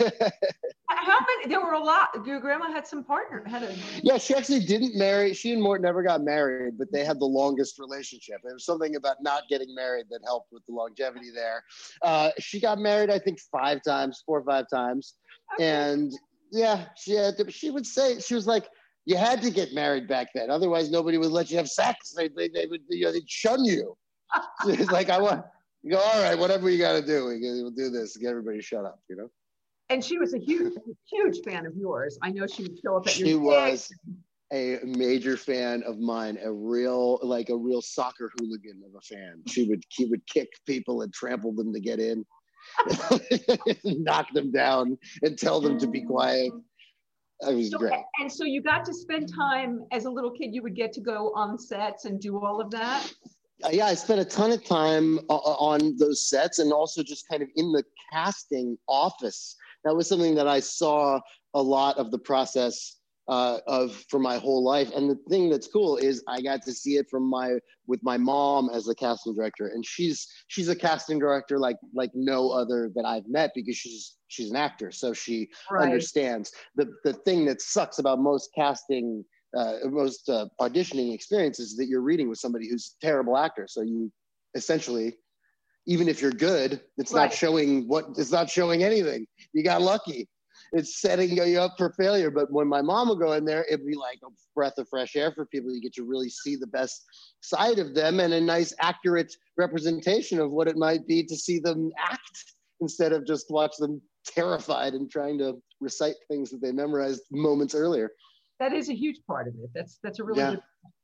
How many? There were a lot. Your grandma had some partner. Had a. Yeah, she actually didn't marry. She and Mort never got married, but they had the longest relationship. There was something about not getting married that helped with the longevity there. Uh, she got married, I think, five times, four or five times, okay. and yeah, she had. To, she would say she was like you had to get married back then. Otherwise, nobody would let you have sex. They, they, they would you know, they'd shun you. it's like, I want, you go, all right, whatever you got to do, we'll do this. Get everybody shut up, you know? And she was a huge, huge fan of yours. I know she would show up at your She was. a major fan of mine, a real like a real soccer hooligan of a fan. She would he would kick people and trample them to get in, knock them down, and tell them to be quiet. It was So, great. and so you got to spend time as a little kid. You would get to go on sets and do all of that. Uh, yeah, I spent a ton of time uh, on those sets and also just kind of in the casting office. That was something that I saw a lot of the process uh, of for my whole life. And the thing that's cool is I got to see it from my with my mom as a casting director, and she's she's a casting director like like no other that I've met because she's she's an actor, so she understands the the thing that sucks about most casting uh, most uh, auditioning experiences is that you're reading with somebody who's a terrible actor. So you essentially, even if you're good, it's Right. not showing what it's not showing anything. You got lucky. It's setting you up for failure. But when my mom would go in there, it'd be like a breath of fresh air for people. You get to really see the best side of them and a nice, accurate representation of what it might be to see them act instead of just watch them terrified and trying to recite things that they memorized moments earlier. That is a huge part of it. That's that's a really Yeah. good.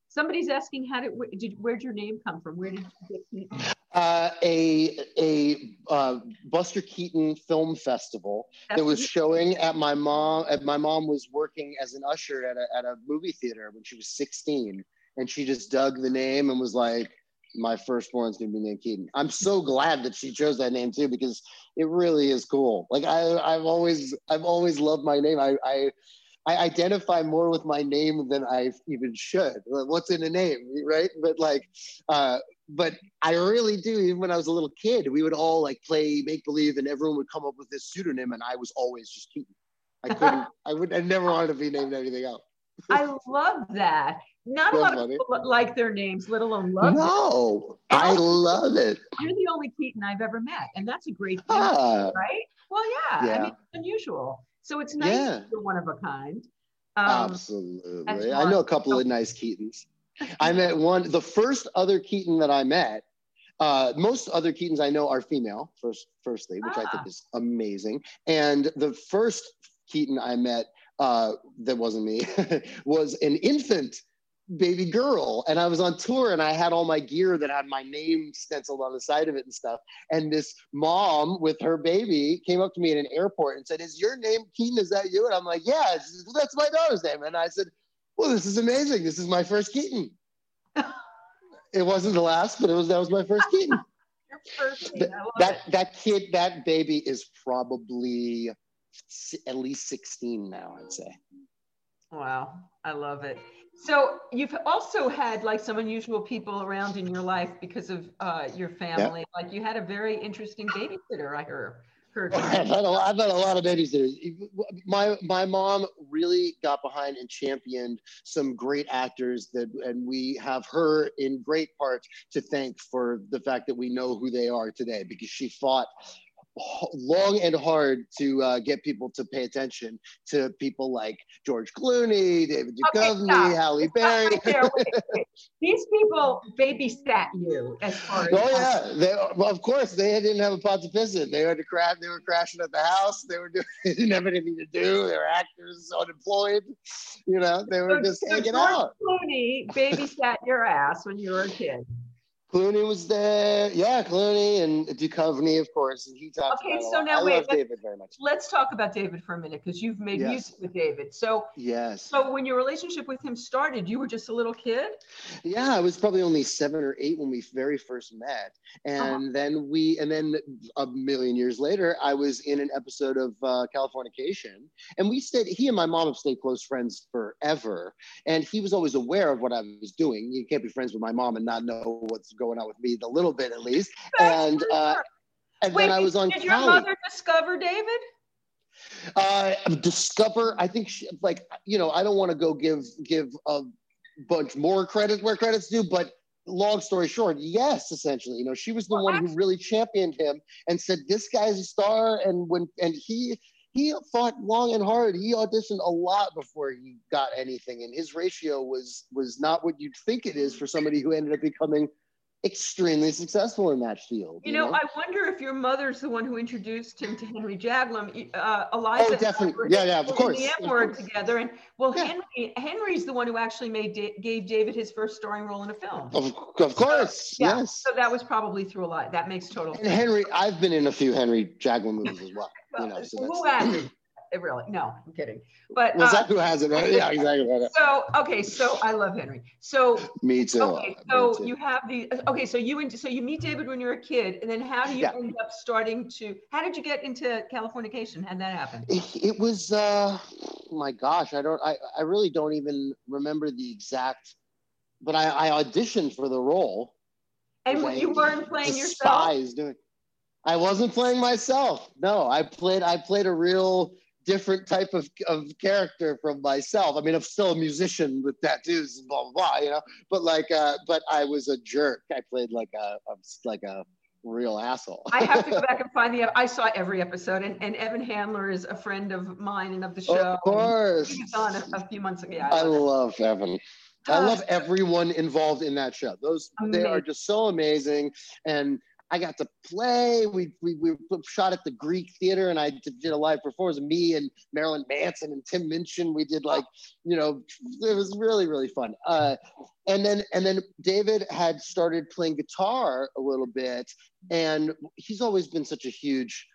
Somebody's asking how did, where, did where'd your name come from? Where did you get? Uh, a a uh, Buster Keaton Film Festival that was showing at my mom. At my mom was working as an usher at a at a movie theater when she was 16, and she just dug the name and was like, "My firstborn's gonna be named Keaton." I'm so glad that she chose that name too because it really is cool. Like I I've always I've always loved my name. I I. I identify more with my name than I even should. What's in a name, right? But like, uh, but I really do. Even when I was a little kid, we would all like play make believe, and everyone would come up with this pseudonym, and I was always just Keaton. I couldn't. I would. I never wanted to be named anything else. I love that. Not a lot funny. of people like their names, let alone love them. No, I love it. You're the only Keaton I've ever met, and that's a great thing, Ah, right? Well, yeah, I mean, it's unusual. So it's nice Yeah. one of a kind. Um, absolutely. I know a couple of nice Keatons. I met one. The first other Keaton that I met. Uh, most other Keatons I know are female. First, firstly, which I Ah. think is amazing. And the first Keaton I met uh, that wasn't me was an infant baby girl and i was on tour and i had all my gear that had my name stenciled on the side of it and stuff. And this mom with her baby came up to me in an airport and said is your name keaton? Is that you? And i'm like yeah says, that's my daughter's name. And i said well this is amazing. This is my first keaton. It wasn't the last but it was that was my first keaton. Your first name, Th- that it. that kid that baby is probably at least 16 now i'd say Wow, I love it. So you've also had like some unusual people around in your life because of uh, your family. Like you had a very interesting babysitter. I heard. heard. I've had, a, I've had a lot of babysitters. My my mom really got behind and championed some great actors that, and we have her in great part to thank for the fact that we know who they are today because she fought long and hard to uh, get people to pay attention to people like George Clooney, David Okay, Duchovny, stop. Halle Berry. right. Wait, wait. These people babysat you as far as. Oh yeah, they, well, of course they didn't have a pot to piss in. They had to crash. They were crashing at the house. They were doing. They didn't have anything to do. They were actors, unemployed. You know, they were So- just so hanging George out. Clooney babysat your ass when you were a kid. Clooney was there. Yeah, Clooney and Duchovny, of course. And he talked Okay, about so now I wait, David very much. Let's talk about David for a minute because you've made Yes. music with David. So, Yes. so when your relationship with him started, you were just a little kid. Yeah, I was probably only seven or eight when we very first met, Uh-huh. and then we, and then a million years later, I was in an episode of uh, Californication, and we stayed. He and my mom have stayed close friends forever, and he was always aware of what I was doing. You can't be friends with my mom and not know what's going on with me, the little bit at least. And uh, and Wait, then I was on did your mother discover David? Uh, discover. I think she, like you know I don't want to go give give a bunch more credit where credit's due, but long story short, yes, essentially, you know she was the Well, one who really championed him and said this guy's a star, and when and he he fought long and hard. He auditioned a lot before he got anything, and his ratio was was not what you'd think it is for somebody who ended up becoming extremely successful in that field. You, you know, know, I wonder if your mother's the one who introduced him to Henry Jaglom. Uh, Eliza. Oh, definitely. Yeah, yeah, of course. The M word together, and well, yeah. Henry Henry's the one who actually made gave David his first starring role in a film. Of, of course, so, yeah. yes. So that was probably through a lot. That makes total. And sense. Henry, I've been in a few Henry Jaglom movies as well. well you know, so who hasn't? Really no i'm kidding. But was uh, that who has it? Right? yeah exactly. So okay so i love henry. So me too. okay so too. you have the okay so you and so you meet david when you're a kid and then how do you yeah. end up starting to how did you get into californication? How did that happen? It, it was uh my gosh i don't i i really don't even remember the exact but i i auditioned for the role. And you weren't playing yourself? doing I wasn't playing myself. No, I played I played a real different type of, of character from myself. I mean, I'm still a musician with tattoos and blah blah blah, you know. But like, uh, but I was a jerk. I played like a, a like a real asshole. I have to go back and find the. I saw every episode, and, and Evan Handler is a friend of mine and of the show. Of course, he was on a, a, few months ago. Yeah, I, I love Evan. I love uh, everyone involved in that show. Those amazing. they are just so amazing, and I got to play. We, we, we shot at the Greek Theater and I did a live performance. Me and Marilyn Manson and Tim Minchin. We did like, you know, it was really, really fun. Uh, and then and then David had started playing guitar a little bit. And he's always been such a huge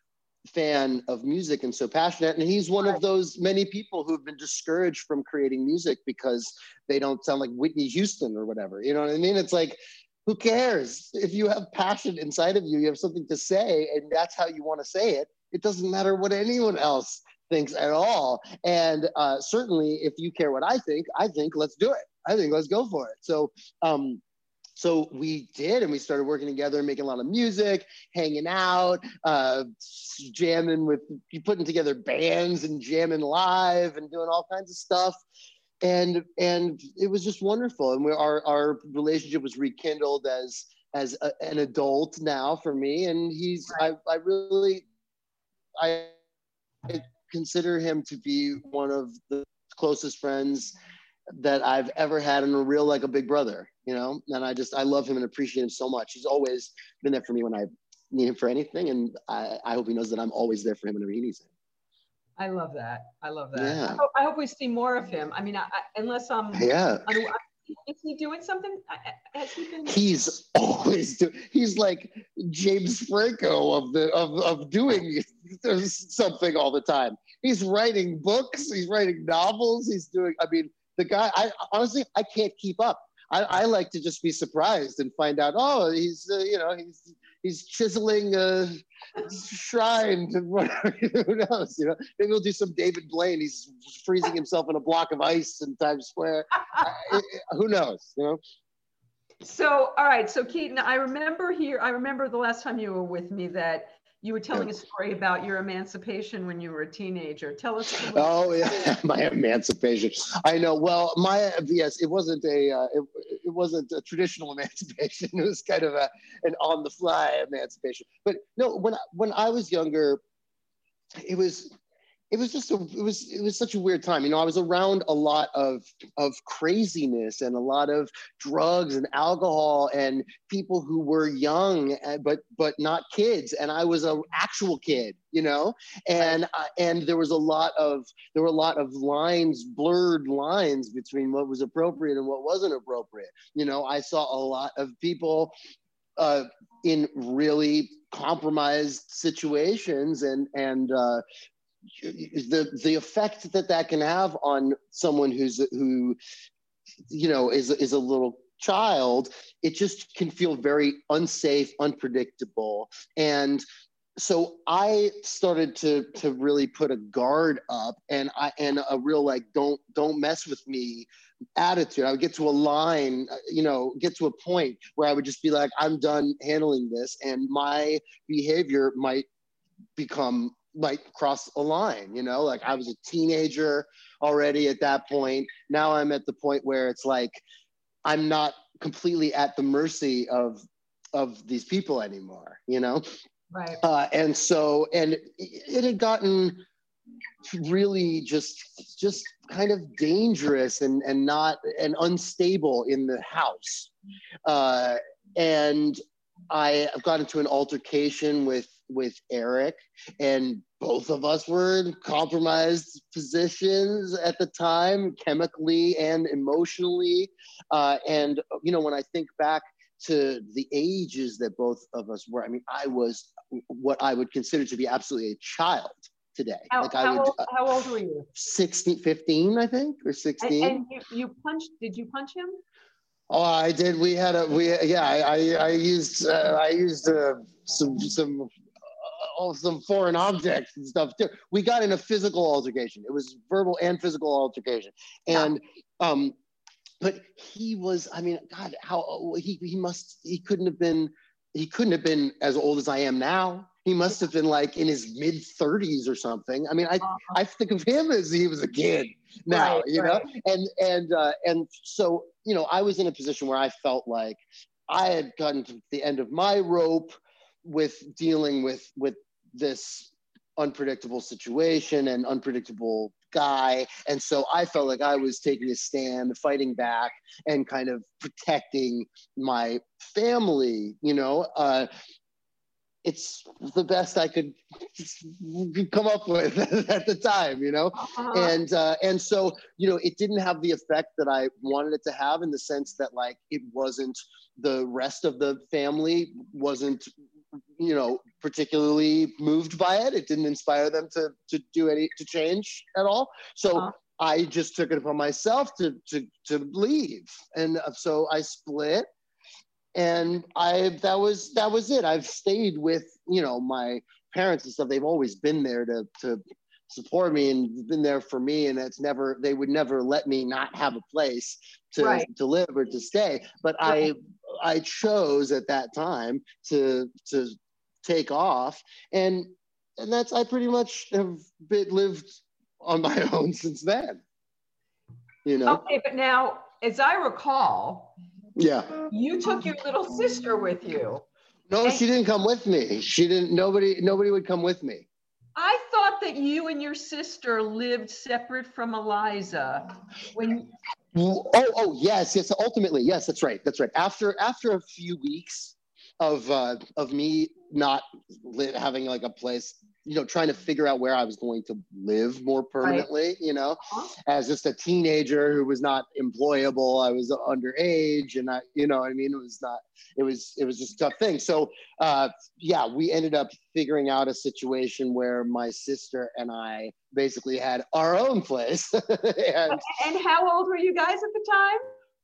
fan of music and so passionate. And he's one of those many people who've been discouraged from creating music because they don't sound like Whitney Houston or whatever. You know what I mean? It's like who cares? If you have passion inside of you you have something to say and that's how you want to say it it doesn't matter what anyone else thinks at all. And uh, certainly if you care what i think i think let's do it. I think let's go for it. So um, so we did and we started working together making a lot of music hanging out uh, jamming with putting together bands and jamming live and doing all kinds of stuff and and it was just wonderful and we, our our relationship was rekindled as as a, an adult now for me and he's. I, I really I, I consider him to be one of the closest friends that I've ever had in a real like a big brother, you know. And I just I love him and appreciate him so much. He's always been there for me when I need him for anything, and I, I hope he knows that I'm always there for him whenever he needs it. I love that. I love that. Yeah. I, hope, I hope we see more of him. I mean, I, unless I'm. Yeah. is he doing something? Has he been? He's always doing. He's like James Franco of the of of doing something all the time. He's writing books. He's writing novels. He's doing. I mean, the guy. I honestly, I can't keep up. I, I like to just be surprised and find out. Oh, he's uh, you know he's he's chiseling a shrine to whatever. Who knows? You know, maybe we'll do some David Blaine. He's freezing himself in a block of ice in Times Square. who knows? You know. So, all right. So, Keaton, I remember here. I remember the last time you were with me that you were telling a story about your emancipation when you were a teenager. Tell us. Oh yeah, my emancipation. I know. Well, my yes, it wasn't a uh, it, it wasn't a traditional emancipation. It was kind of a an on the fly emancipation. But no, when I, when I was younger, it was it was just a, it was it was such a weird time. You know i was around a lot of of craziness and a lot of drugs and alcohol and people who were young eh, but but not kids. And i was a actual kid you know? And uh, and there was a lot of there were a lot of lines blurred lines between what was appropriate and what wasn't appropriate. You know i saw a lot of people uh, in really compromised situations and and uh, the the effect that that can have on someone who's who you know is is a little child it just can feel very unsafe unpredictable. And so i started to to really put a guard up and i and a real like don't don't mess with me attitude. I would get to a line you know get to a point where i would just be like i'm done handling this and my behavior might become like cross a line you know? Like i was a teenager already at that point. Now i'm at the point where it's like i'm not completely at the mercy of of these people anymore you know? Right. Uh, and so and it, it had gotten really just just kind of dangerous and and not and unstable in the house. Uh and I have got into an altercation with with Eric, and both of us were in compromised positions at the time, chemically and emotionally. Uh, and you know, when I think back to the ages that both of us were, I mean, I was what I would consider to be absolutely a child today. How, like how, would, old, uh, how old were you? 16, 15, I think, or 16. And, and you, you punched, did you punch him? Oh, I did. We had a we yeah. I I, I used uh, I used uh, some some uh, some foreign objects and stuff too. We got in a physical altercation. It was verbal and physical altercation, and um, but he was. I mean, God, how he he must he couldn't have been he couldn't have been as old as I am now. He must have been like in his mid 30s or something. I mean, I uh-huh. I think of him as he was a kid now, right, you right. know, and and uh, and so you know, I was in a position where I felt like I had gotten to the end of my rope with dealing with with this unpredictable situation and unpredictable guy. And so i felt like i was taking a stand fighting back and kind of protecting my family you know? Uh, it's the best I could come up with at the time, you know, uh-huh. and uh, and so you know it didn't have the effect that I wanted it to have in the sense that like it wasn't the rest of the family wasn't you know particularly moved by it. It didn't inspire them to to do any to change at all. So. Uh-huh. I just took it upon myself to to to leave, and so I split and I that was that was it. I've stayed with you know my parents and stuff. They've always been there to to support me and been there for me and it's never they would never let me not have a place to right. to live or to stay but right. i i chose at that time to to take off and and that's i pretty much have been lived on my own since then you know okay but now as i recall yeah. You took your little sister with you. No, and she didn't come with me. She didn't. Nobody. Nobody would come with me. I thought that you and your sister lived separate from Eliza. When. Oh, oh, yes, yes. Ultimately, yes. That's right. That's right. After after a few weeks of uh, of me not having like a place you know, trying to figure out where I was going to live more permanently, right. you know, uh-huh. as just a teenager who was not employable. I was underage and I, you know, I mean, it was not, it was, it was just a tough thing. So, uh, yeah, we ended up figuring out a situation where my sister and I basically had our own place. and, and how old were you guys at the time?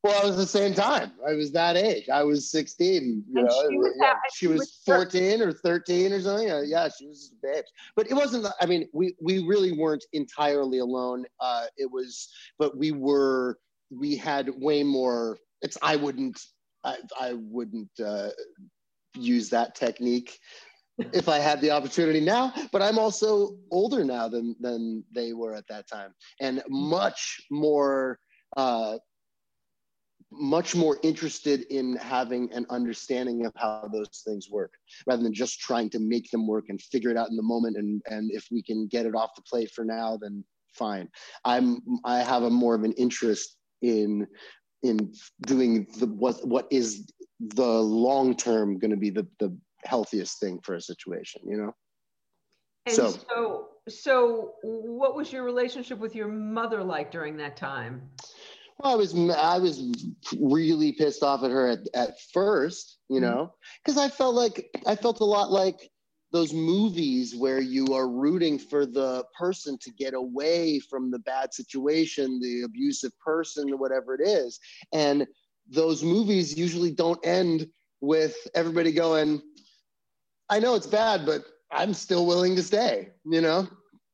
Well, I was the same time. I was that age. I was 16. You and know, she was, yeah, she was 14 or 13 or something. Yeah, she was a babe. But it wasn't. I mean, we we really weren't entirely alone. Uh, it was, but we were. We had way more. It's. I wouldn't. I, I wouldn't uh, use that technique if I had the opportunity now. But I'm also older now than than they were at that time, and much more. Uh, much more interested in having an understanding of how those things work rather than just trying to make them work and figure it out in the moment and and if we can get it off the plate for now then fine. I'm i have a more of an interest in in doing the what what is the long term going to be the the healthiest thing for a situation you know? And so, so so what was your relationship with your mother like during that time well, I was I was really pissed off at her at, at first, you mm-hmm. know, because I felt like I felt a lot like those movies where you are rooting for the person to get away from the bad situation, the abusive person, whatever it is. And those movies usually don't end with everybody going, I know it's bad, but I'm still willing to stay, you know?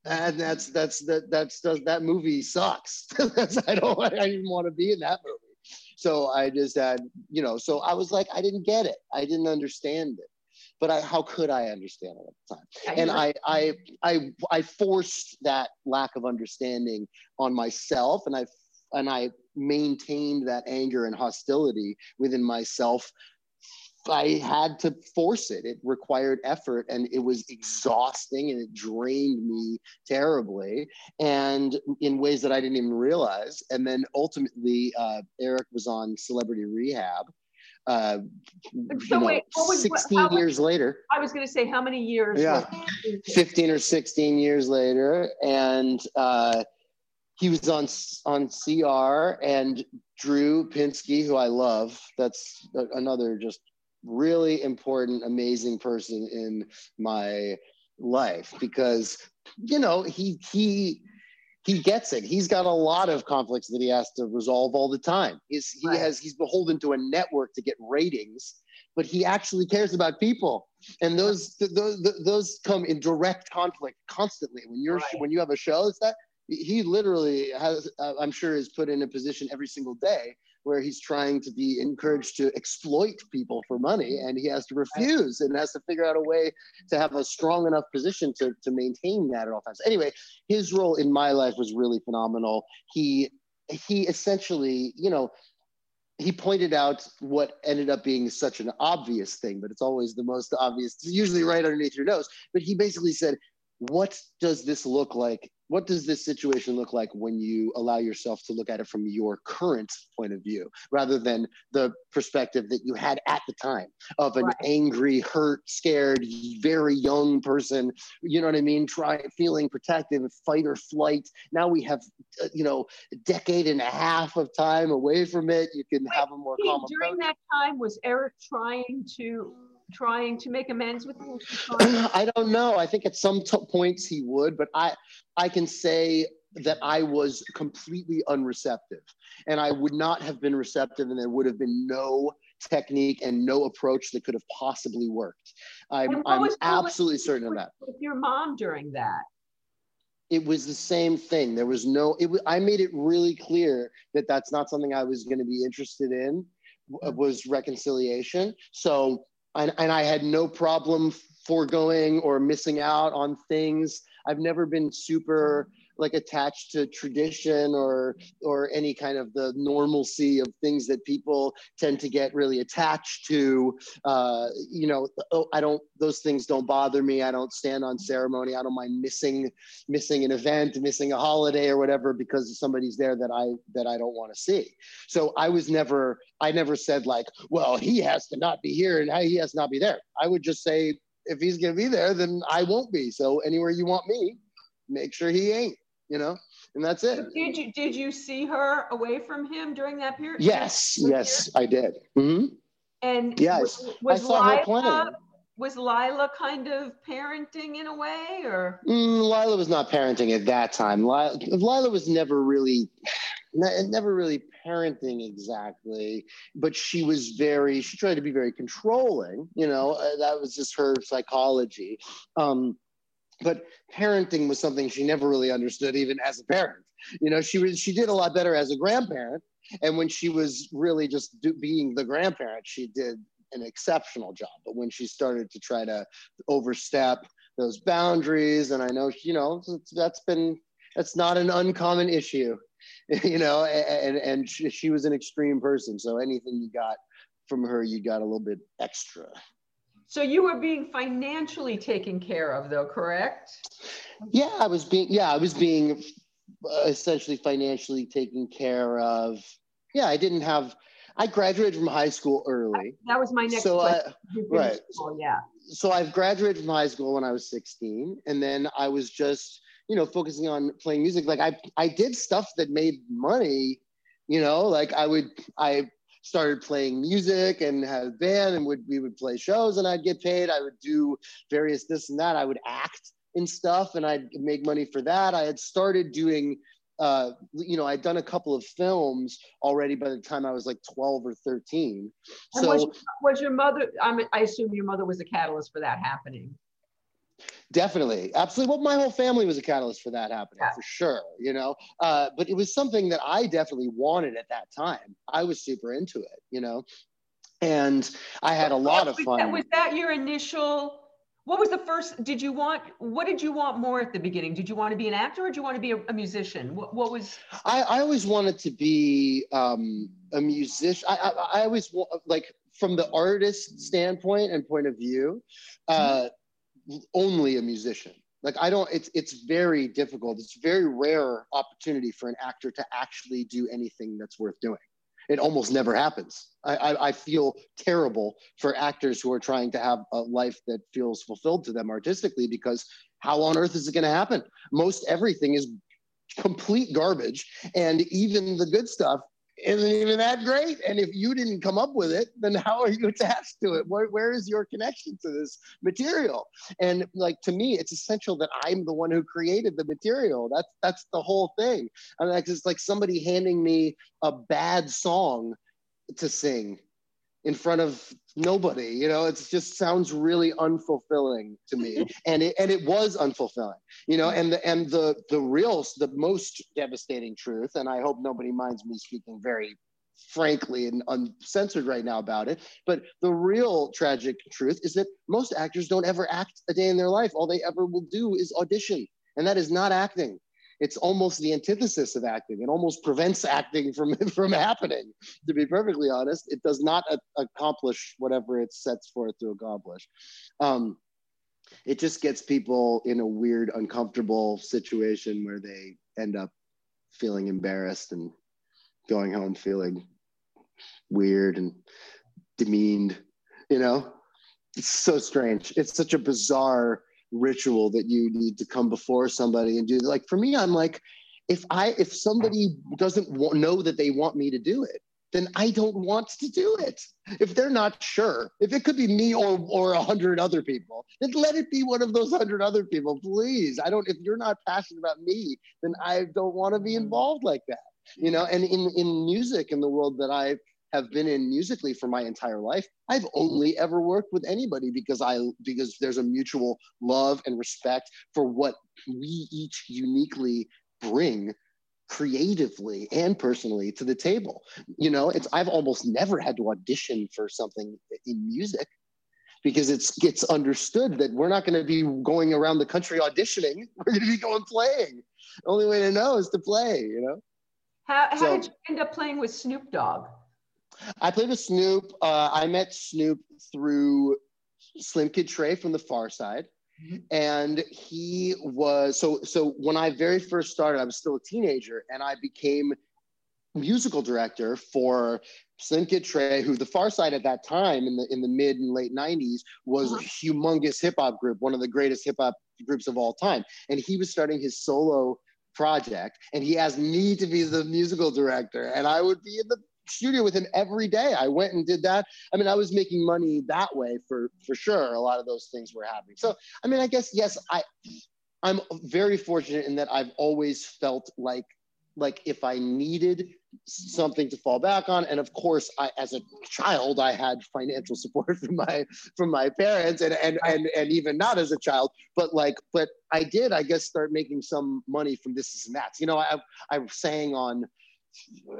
And that's that's that that's does that movie sucks. I don't I didn't want to be in that movie. So I just had you know. So I was like, I didn't get it. I didn't understand it. But I, how could I understand it at the time? And I, I, I, I forced that lack of understanding on myself, and I, and I maintained that anger and hostility within myself I had to force it. It required effort and it was exhausting and it drained me terribly and in ways that I didn't even realize. And then ultimately, uh, Eric was on Celebrity Rehab. uh, so know, wait, was, 16 what, years later. I was going to say, how many years? Yeah, 15 or 16 years later. And uh, he was on, on CR and Drew Pinsky, who I love. That's another just really important, amazing person in my life because, you know, he, he, he gets it. He's got a lot of conflicts that he has to resolve all the time. He's, he right. has he's beholden to a network to get ratings, but he actually cares about people, and those those those come in direct conflict constantly. When you're right. when you have a show, it's that he literally has. Uh, I'm sure is put in a position every single day where he's trying to be encouraged to exploit people for money and he has to refuse and has to figure out a way to have a strong enough position to, to maintain that at all times. Anyway his role in my life was really phenomenal. He he essentially you know he pointed out what ended up being such an obvious thing but it's always the most obvious. It's usually right underneath your nose. But he basically said what does this look like what does this situation look like when you allow yourself to look at it from your current point of view rather than the perspective that you had at the time of an right. angry hurt scared very young person you know what i mean try feeling protective fight or flight now we have uh, you know a decade and a half of time away from it you can Wait, have a more calm during approach. that time was eric trying to trying to make amends with you? I don't know. I think at some t- points he would, but I I can say that I was completely unreceptive, and I would not have been receptive, and there would have been no technique and no approach that could have possibly worked. I'm, I'm absolutely certain of that. With your mom during that, it was the same thing. There was no. It. I made it really clear that that's not something I was going to be interested in. Mm-hmm. Was reconciliation. So and, and I had no problem foregoing or missing out on things. I've never been super like attached to tradition or or any kind of the normalcy of things that people tend to get really attached to uh, you know oh, i don't those things don't bother me. I don't stand on ceremony. I don't mind missing missing an event missing a holiday or whatever because somebody's there that i that i don't want to see. So i was never i never said like well he has to not be here and he has to not be there. I would just say if he's going to be there then i won't be. So anywhere you want me make sure he ain't you know, and that's it. Did you did you see her away from him during that period? Yes, yes, I did. Mm-hmm. And yes, was, was I saw Lila, her playing. Was Lila kind of parenting in a way, or mm, Lila was not parenting at that time. Lila, Lila was never really, never really parenting exactly, but she was very. She tried to be very controlling. You know, uh, that was just her psychology. Um, but parenting was something she never really understood even as a parent. You know she was she did a lot better as a grandparent. And when she was really just do, being the grandparent she did an exceptional job. But when she started to try to overstep those boundaries and i know you know that's been that's not an uncommon issue you know and and she, she was an extreme person. So anything you got from her you got a little bit extra so you were being financially taken care of, though, correct? Yeah, I was being. Yeah, I was being uh, essentially financially taken care of. Yeah, I didn't have. I graduated from high school early. That was my next so question. I, right. School, yeah. So I've graduated from high school when I was 16, and then I was just, you know, focusing on playing music. Like I, I did stuff that made money. You know, like I would, I started playing music and had a band and would we would play shows and I'd get paid. I would do various this and that. I would act in stuff and I'd make money for that. I had started doing uh, you know, I'd done a couple of films already by the time I was like 12 or 13. And so was, was your mother, I'm, I assume your mother was a catalyst for that happening. Definitely, absolutely. Well, my whole family was a catalyst for that happening, yeah. for sure. You know, uh, but it was something that I definitely wanted at that time. I was super into it, you know, and I had a lot of fun. That, was that your initial? What was the first? Did you want? What did you want more at the beginning? Did you want to be an actor, or did you want to be a, a musician? What, what, was? I, I always wanted to be um, a musician. I, I, I always like from the artist standpoint and point of view. Uh, only a musician. Like I don't, it's it's very difficult. It's very rare opportunity for an actor to actually do anything that's worth doing. It almost never happens. I, I, I, feel terrible for actors who are trying to have a life that feels fulfilled to them artistically because how on earth is it going to happen? Most everything is complete garbage. And even the good stuff isn't even that great. And if you didn't come up with it, then how are you attached to it? Where, where is your connection to this material? And like to me, it's essential that I'm the one who created the material. That's that's the whole thing. And like it's like somebody handing me a bad song to sing in front of nobody you know? It just sounds really unfulfilling to me. Mm-hmm. And it and it was unfulfilling you know? Mm-hmm. And the and the the real the most devastating truth and i hope nobody minds me speaking very frankly and uncensored right now about it but the real tragic truth is that most actors don't ever act a day in their life. All they ever will do is audition and that is not acting it's almost the antithesis of acting. It almost prevents acting from, from happening. To be perfectly honest, it does not a- accomplish whatever it sets forth to accomplish. Um, it just gets people in a weird, uncomfortable situation where they end up feeling embarrassed and going home feeling weird and demeaned. You know, it's so strange. It's such a bizarre ritual that you need to come before somebody and do like for me i'm like if i if somebody doesn't know that they want me to do it then i don't want to do it. If they're not sure if it could be me or or a hundred other people then let it be one of those hundred other people please. I don't if you're not passionate about me then i don't want to be involved like that you know? And in in music in the world that i have been in musically for my entire life. I've mm-hmm. only ever worked with anybody because I because there's a mutual love and respect for what we each uniquely bring creatively and personally to the table. You know, it's I've almost never had to audition for something in music because it's gets understood that we're not going to be going around the country auditioning. We're going to be going playing. The only way to know is to play, you know. How, how so, did you end up playing with Snoop Dogg? I played with Snoop. Uh, I met Snoop through Slim Kid Trey from the Pharcyde. Mm-hmm. And he was so so when I very first started, I was still a teenager and I became musical director for Slim Kid Trey, who the Pharcyde at that time in the in the mid and late 90s was uh-huh. a humongous hip hop group, one of the greatest hip hop groups of all time. And he was starting his solo project and he asked me to be the musical director and I would be in the studio with him every day. I went and did that. I mean, I was making money that way for for sure. A lot of those things were happening. So, I mean, I guess yes, I I'm very fortunate in that I've always felt like like if I needed something to fall back on and of course I as a child I had financial support from my from my parents and and and, and even not as a child but like but I did I guess start making some money from this and that you know I I sang on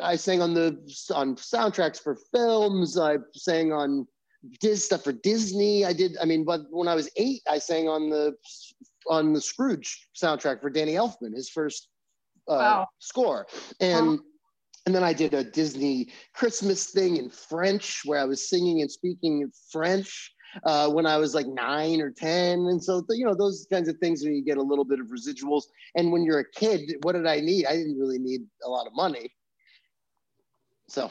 I sang on the on soundtracks for films. I sang on Dis stuff for Disney. I did. I mean, but when I was eight, I sang on the on the Scrooged soundtrack for Danny Elfman, his first uh, wow. score, and. Huh. And then I did a Disney Christmas thing in French where I was singing and speaking in French uh, when I was like nine or 10. And so, you know, those kinds of things when you get a little bit of residuals. And when you're a kid, what did I need? I didn't really need a lot of money. So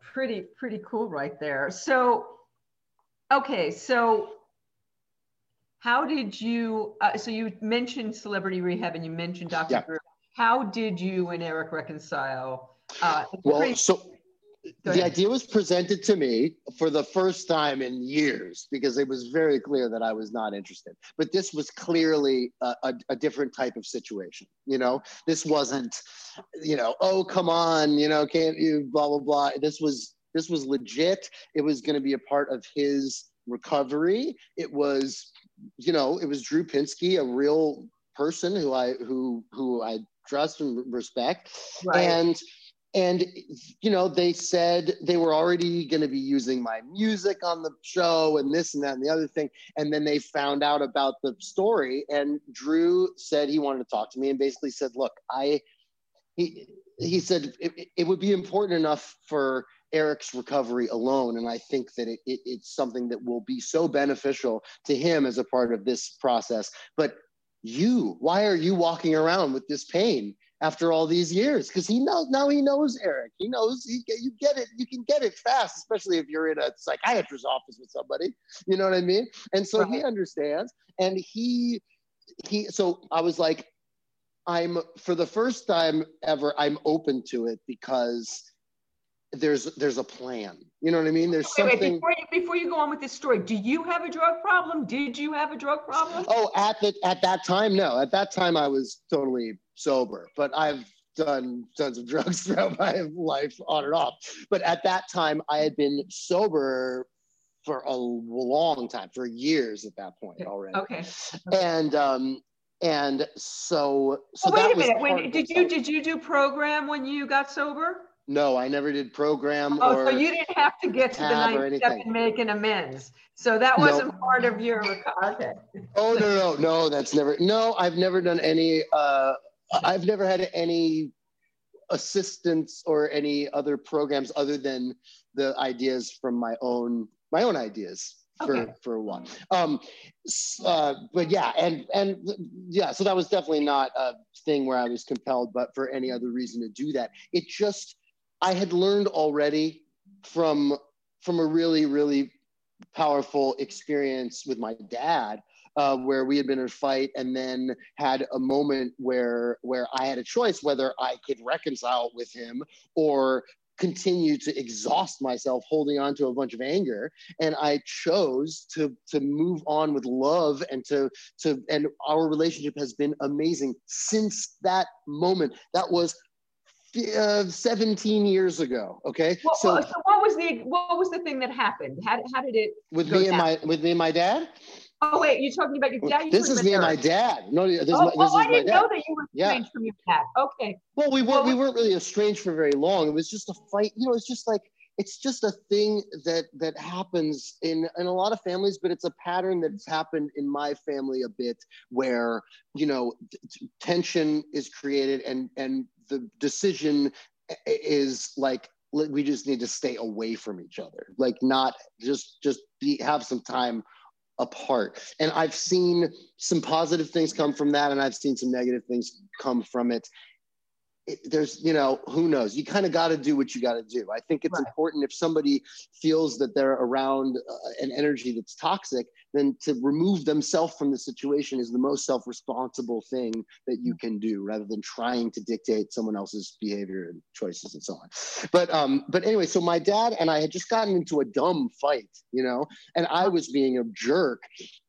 pretty, pretty cool right there. So, okay. So how did you, uh, so you mentioned celebrity rehab and you mentioned Dr. Yeah. How did you and Eric reconcile? Uh, well, pretty- so the idea was presented to me for the first time in years because it was very clear that I was not interested. But this was clearly a, a, a, different type of situation. You know, this wasn't, you know, oh come on, you know, can't you blah blah blah. This was this was legit. It was going to be a part of his recovery. It was, you know, it was Drew Pinsky, a real person who I who who I trust and respect, right. and and you know they said they were already going to be using my music on the show and this and that and the other thing. And then they found out about the story and drew said he wanted to talk to me and basically said look i he he said it, it would be important enough for eric's recovery alone and i think that it, it, it's something that will be so beneficial to him as a part of this process. But you why are you walking around with this pain after all these years because he knows now he knows Eric. He knows he, you get it. You can get it fast, especially if you're in a psychiatrist's office with somebody. You know what I mean? And so right. he understands, and he he. So I was like, I'm for the first time ever. I'm open to it because there's there's a plan. You know what I mean? There's okay, something. Wait, before, you, before you go on with this story, do you have a drug problem? Did you have a drug problem? Oh, at the at that time, no. At that time, I was totally sober, but I've done tons of drugs throughout my life, on and off. But at that time, I had been sober for a long time, for years at that point already. Okay. And um, and so so. Oh, wait a minute. When, did you did you do program when you got sober? No, I never did program. Oh, so you didn't have to get to the ninth step and make an amends. So that wasn't part of your okay. Oh no, no, no, that's never. No, I've never done any. Uh, I've never had any assistance or any other programs other than the ideas from my own my own ideas for okay. for one. Um, uh, but yeah, and and yeah, so that was definitely not a thing where I was compelled, but for any other reason to do that. It just I had learned already from from a really really powerful experience with my dad uh, where we had been in a fight and then had a moment where where I had a choice whether I could reconcile with him or continue to exhaust myself holding on to a bunch of anger. And i chose to to move on with love and to to and our relationship has been amazing since that moment. That was uh, 17 years ago. Okay. Well, so, so what was the what was the thing that happened? How, how did it with me and my with me and my dad? Oh wait, you're talking about your dad. This is me and my dad. No, this, oh, this oh, is I didn't know that you were estranged yeah. from your dad. Okay. Well, we weren't well, we weren't really estranged for very long. It was just a fight. You know, it's just like it's just a thing that that happens in in a lot of families but it's a pattern that's happened in my family a bit where you know t- tension is created and and the decision is like we just need to stay away from each other. Like not just just be have some time apart. And i've seen some positive things come from that and i've seen some negative things come from it. It, there's you know who knows? You kind of got to do what you got to do. I think it's right. important if somebody feels that they're around uh, an energy that's toxic then to remove themselves from the situation is the most self-responsible thing that you can do rather than trying to dictate someone else's behavior and choices and so on but um but anyway so my dad and i had just gotten into a dumb fight you know and i was being a jerk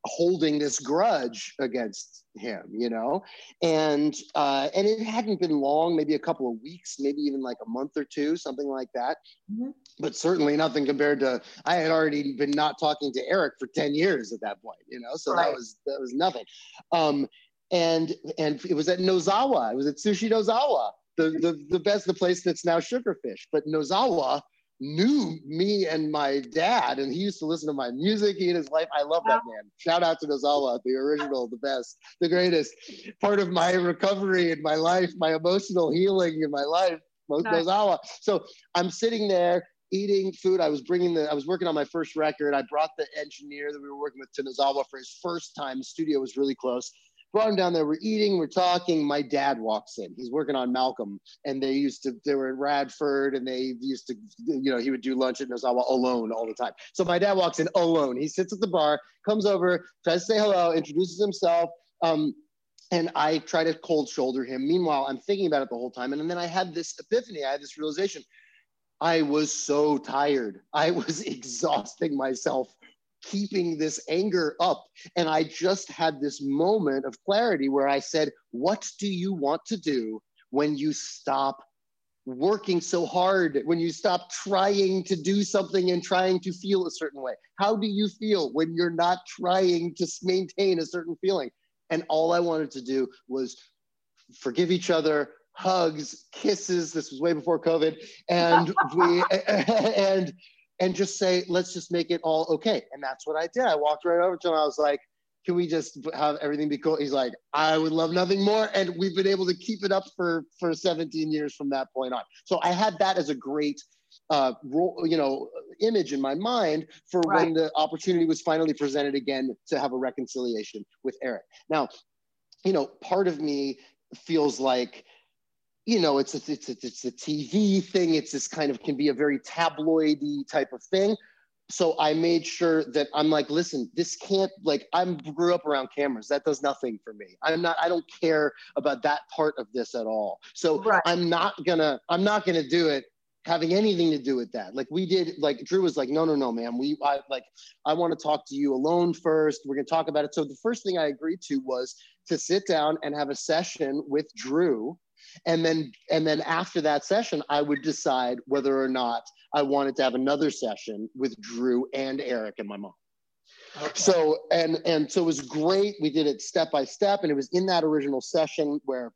holding this grudge against him, you know, and uh, and it hadn't been long, maybe a couple of weeks, maybe even like a month or two, something like that. Mm-hmm. But certainly nothing compared to I had already been not talking to Eric for ten years at that point, you know, so right. that was that was nothing. Um, and and it was at Nozawa. It was at Sushi Nozawa, the the the best, the place that's now Sugarfish. But Nozawa knew me and my dad, and he used to listen to my music. He and his wife, I love that man. Shout out to Nozawa, the original, the best, the greatest. Part of my recovery in my life, my emotional healing in my life, most nice. Nozawa. So I'm sitting there eating food. I was bringing the, I was working on my first record. I brought the engineer that we were working with to Nozawa for his first time. The studio was really close brought him down there. We're eating, we're talking. My dad walks in. He's working on Malcolm, and they used to. They were in Radford, and they used to. You know, he would do lunch at Nozawa alone all the time. So my dad walks in alone. He sits at the bar, comes over, tries to say hello, introduces himself. Um, and I try to cold shoulder him. Meanwhile, I'm thinking about it the whole time. And then I had this epiphany. I had this realization. I was so tired. I was exhausting myself keeping this anger up. And I just had this moment of clarity where I said, What do you want to do when you stop working so hard, when you stop trying to do something and trying to feel a certain way? How do you feel when you're not trying to maintain a certain feeling? And all I wanted to do was forgive each other, hugs, kisses. This was way before COVID, and we and and just say, let's just make it all okay. And that's what I did. I walked right over to him. I was like, can we just have everything be cool? He's like, I would love nothing more. And we've been able to keep it up for, for 17 years from that point on. So I had that as a great, uh, role, you know, image in my mind for right. when the opportunity was finally presented again to have a reconciliation with Eric. Now, you know, part of me feels like you know, it's a, it's a, it's a TV thing. It's this kind of can be a very tabloidy type of thing. So I made sure that I'm like, listen, this can't like I'm grew up around cameras. That does nothing for me. I'm not. I don't care about that part of this at all. So right. I'm not gonna. I'm not gonna do it having anything to do with that. Like we did, like Drew was like, no, no, no, man. We, I like, I want to talk to you alone first. We're to talk about it. So the first thing I agreed to was to sit down and have a session with Drew. And then, and then after that session, I would decide whether or not I wanted to have another session with Drew and Eric and my mom. Okay. So, and, and so it was great. We did it step by step. And it was in that original session where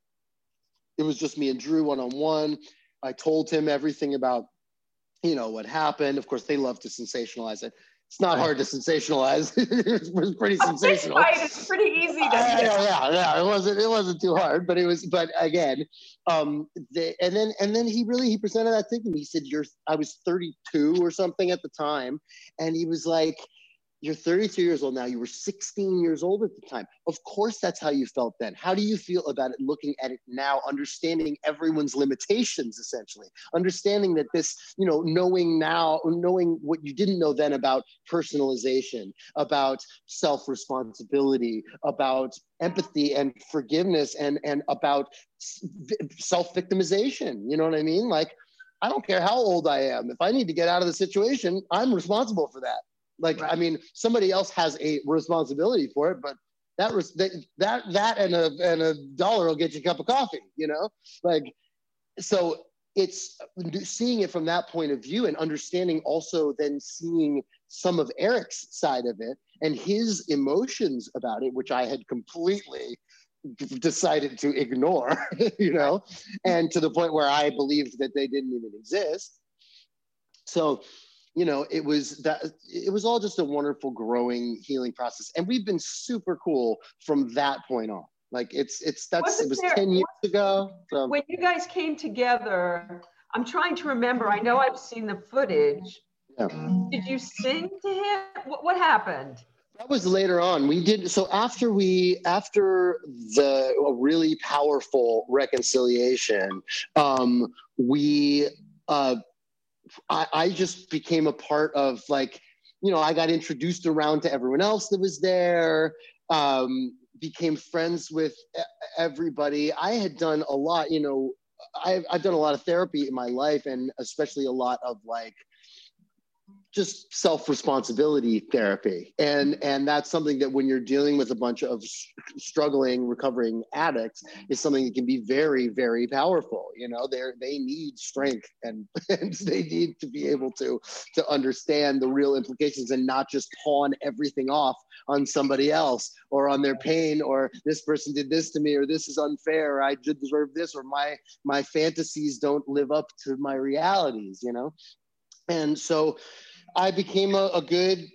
it was just me and Drew one on one I told him everything about, you know, what happened. Of course, they love to sensationalize it. It's not hard to sensationalize. it was pretty sensational. Right, it's pretty easy to. Uh, yeah, yeah, yeah. It wasn't. It wasn't too hard, but it was. But again, um, the, and then and then he really he presented that thing to me. He said, "You're." I was 32 or something at the time, and he was like, you're 33 years old now. You were 16 years old at the time. Of course, that's how you felt then. How do you feel about it looking at it now, understanding everyone's limitations, essentially? Understanding that this, you know, knowing now, knowing what you didn't know then about personalization, about self responsibility, about empathy and forgiveness, and, and about self victimization. You know what I mean? Like, I don't care how old I am. If I need to get out of the situation, I'm responsible for that. Like, right. I mean, somebody else has a responsibility for it, but that that that and a and a dollar will get you a cup of coffee. You know, like so it's seeing it from that point of view and understanding also then seeing some of Eric's side of it and his emotions about it, which I had completely decided to ignore, you know, and to the point where I believed that they didn't even exist. So you know, it was that it was all just a wonderful growing healing process. And we've been super cool from that point on. Like it's it's that's Wasn't it was there, 10 years ago. So. When you guys came together, I'm trying to remember. I know I've seen the footage. Yeah. Did you sing to him? What, what happened? That was later on. We did so after we after the really powerful reconciliation. Um, we uh, I, I just became a part of like, you know, I got introduced around to everyone else that was there. Um, became friends with everybody. I had done a lot, you know, I've, I've done a lot of therapy in my life and especially a lot of like just self responsibility therapy. And and that's something that when you're dealing with a bunch of struggling recovering addicts is something that can be very very powerful. You know they they need strength and, and they need to be able to to understand the real implications and not just pawn everything off on somebody else or on their pain or this person did this to me or this is unfair or i deserve this or my my fantasies don't live up to my realities you know? And so I became a, a good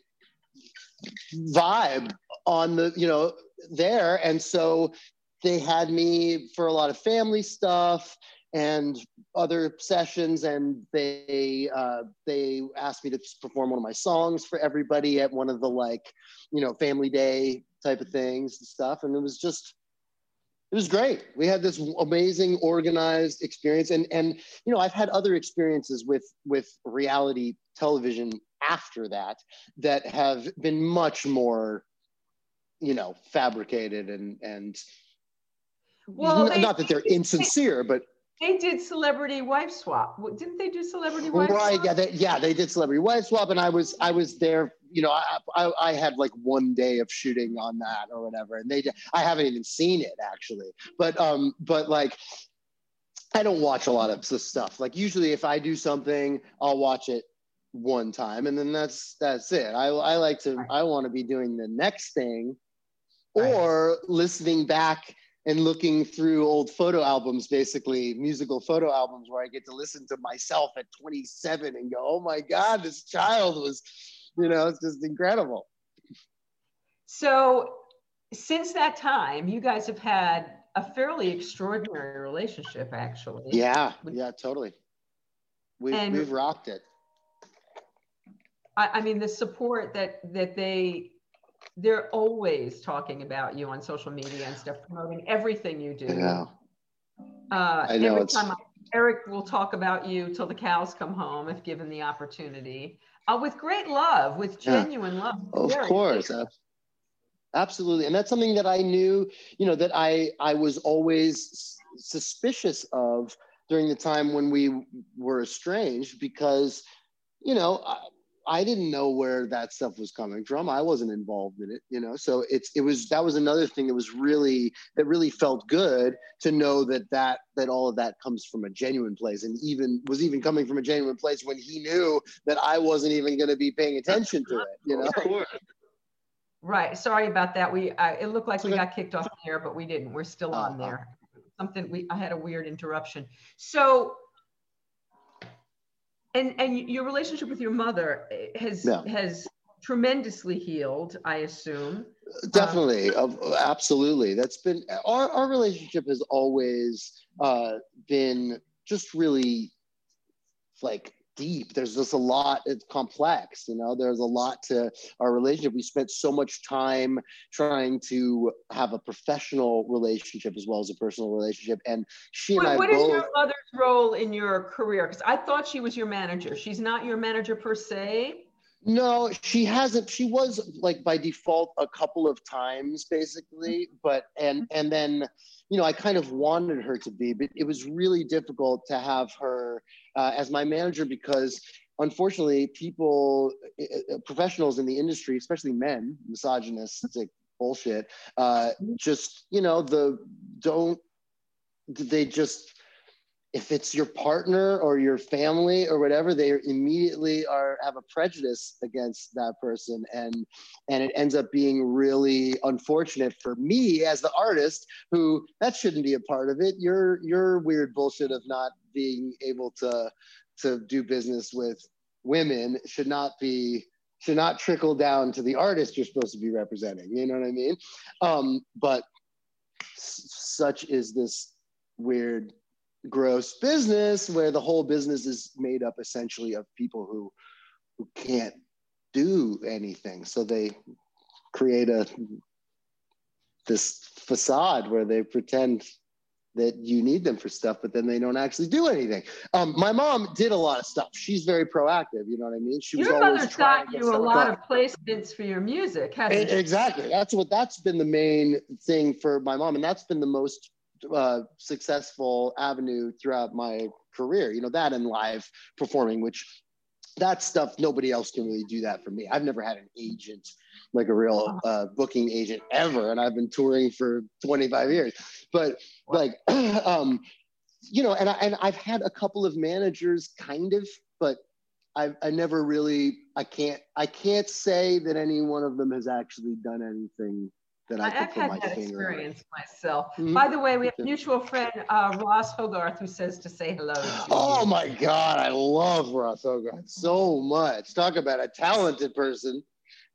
vibe on the, you know, there. And so they had me for a lot of family stuff and other sessions. And they uh, they asked me to perform one of my songs for everybody at one of the like you know family day type of things and stuff. And it was just it was great. We had this amazing organized experience. And and you know i've had other experiences with with reality television after that that have been much more you know fabricated and and well they, not that they're insincere but they did celebrity wife swap didn't they do celebrity wife right swap? yeah they, yeah they did celebrity wife swap and i was i was there you know I, I, I had like one day of shooting on that or whatever and they i haven't even seen it actually but um but like I don't watch a lot of this stuff. Like usually if I do something, I'll watch it one time and then that's that's it. I, I like to right. i want to be doing the next thing or right. listening back and looking through old photo albums basically musical photo albums where i get to listen to myself at 27 and go oh my god this child was you know it's just incredible. So since that time you guys have had a fairly extraordinary relationship actually. Yeah yeah totally. We've, and, we've rocked it I, I mean, the support that that they they're always talking about you on social media and stuff, promoting everything you do. Yeah. Uh, I know every it's... time I, Eric will talk about you till the cows come home if given the opportunity. Uh, with great love, with genuine yeah. love. Of Very course. Absolutely. And that's something that I knew, you know, that I I was always suspicious of during the time when we were estranged because, you know, I, I didn't know where that stuff was coming from. I wasn't involved in it, you know. So it's it was that was another thing that was really that really felt good to know that that that all of that comes from a genuine place and even was even coming from a genuine place when he knew that I wasn't even going to be paying attention to it, you know. Right. Sorry about that. We uh, it looked like we got kicked off the air, but we didn't. We're still on uh-huh. there. Something we I had a weird interruption. So and and your relationship with your mother eh, has yeah. has tremendously healed, I assume. Definitely, um, absolutely. That's been our our relationship has always uh, been just really like deep. There's just a lot, it's complex, you know, there's a lot to our relationship. We spent so much time trying to have a professional relationship as well as a personal relationship. And she and I What both, is your mother's role in your career? Because I thought she was your manager. She's not your manager per se. No, she hasn't. She was like by default a couple of times basically, but and and then you know I kind of wanted her to be, but it was really difficult to have her uh, as my manager because unfortunately people uh, professionals in the industry, especially men, misogynistic bullshit, uh, just you know the don't they just if it's your partner or your family or whatever they immediately are have a prejudice against that person. And and it ends up being really unfortunate for me as the artist who that shouldn't be a part of it. Your your weird bullshit of not being able to to do business with women should not be should not trickle down to the artist you're supposed to be representing. You know what i mean? Um but such is this weird gross business where the whole business is made up essentially of people who who can't do anything so they create a this facade where they pretend that you need them for stuff, but then they don't actually do anything. Um, my mom did a lot of stuff. She's very proactive. You know what I mean? She your was always got you a lot of placements for your music, hasn't Exactly. That's what that's been the main thing for my mom, and that's been the most uh, successful avenue throughout my career. You know that and live performing, which that stuff nobody else can really do that for me. I've never had an agent like a real uh, booking agent ever, and I've been touring for 25 years. But like, um, you know, and I, and I've had a couple of managers, kind of, but I I never really I can't I can't say that any one of them has actually done anything that I, I have had that experience myself. Mm-hmm. By the way, we have a mutual friend, uh, Ross Hogarth, who says to say hello. To oh you. my God, I love Ross Hogarth so much. Talk about a talented person.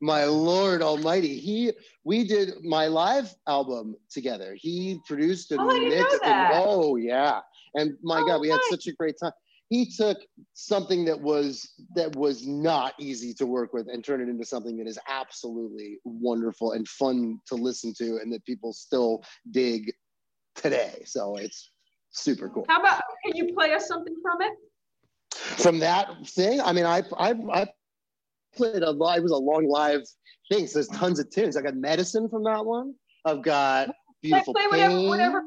My Lord Almighty, he we did my live album together. He produced and oh, mixed. And, oh yeah, and my oh, God, we nice. had such a great time he took something that was that was not easy to work with and turn it into something that is absolutely wonderful and fun to listen to and that people still dig today. So it's super cool. How about can you play us something from it? From that thing? I mean i i, I played a lot it was a long live thing so there's tons of tunes. I got medicine from that one. I've got beautiful play whatever, whatever.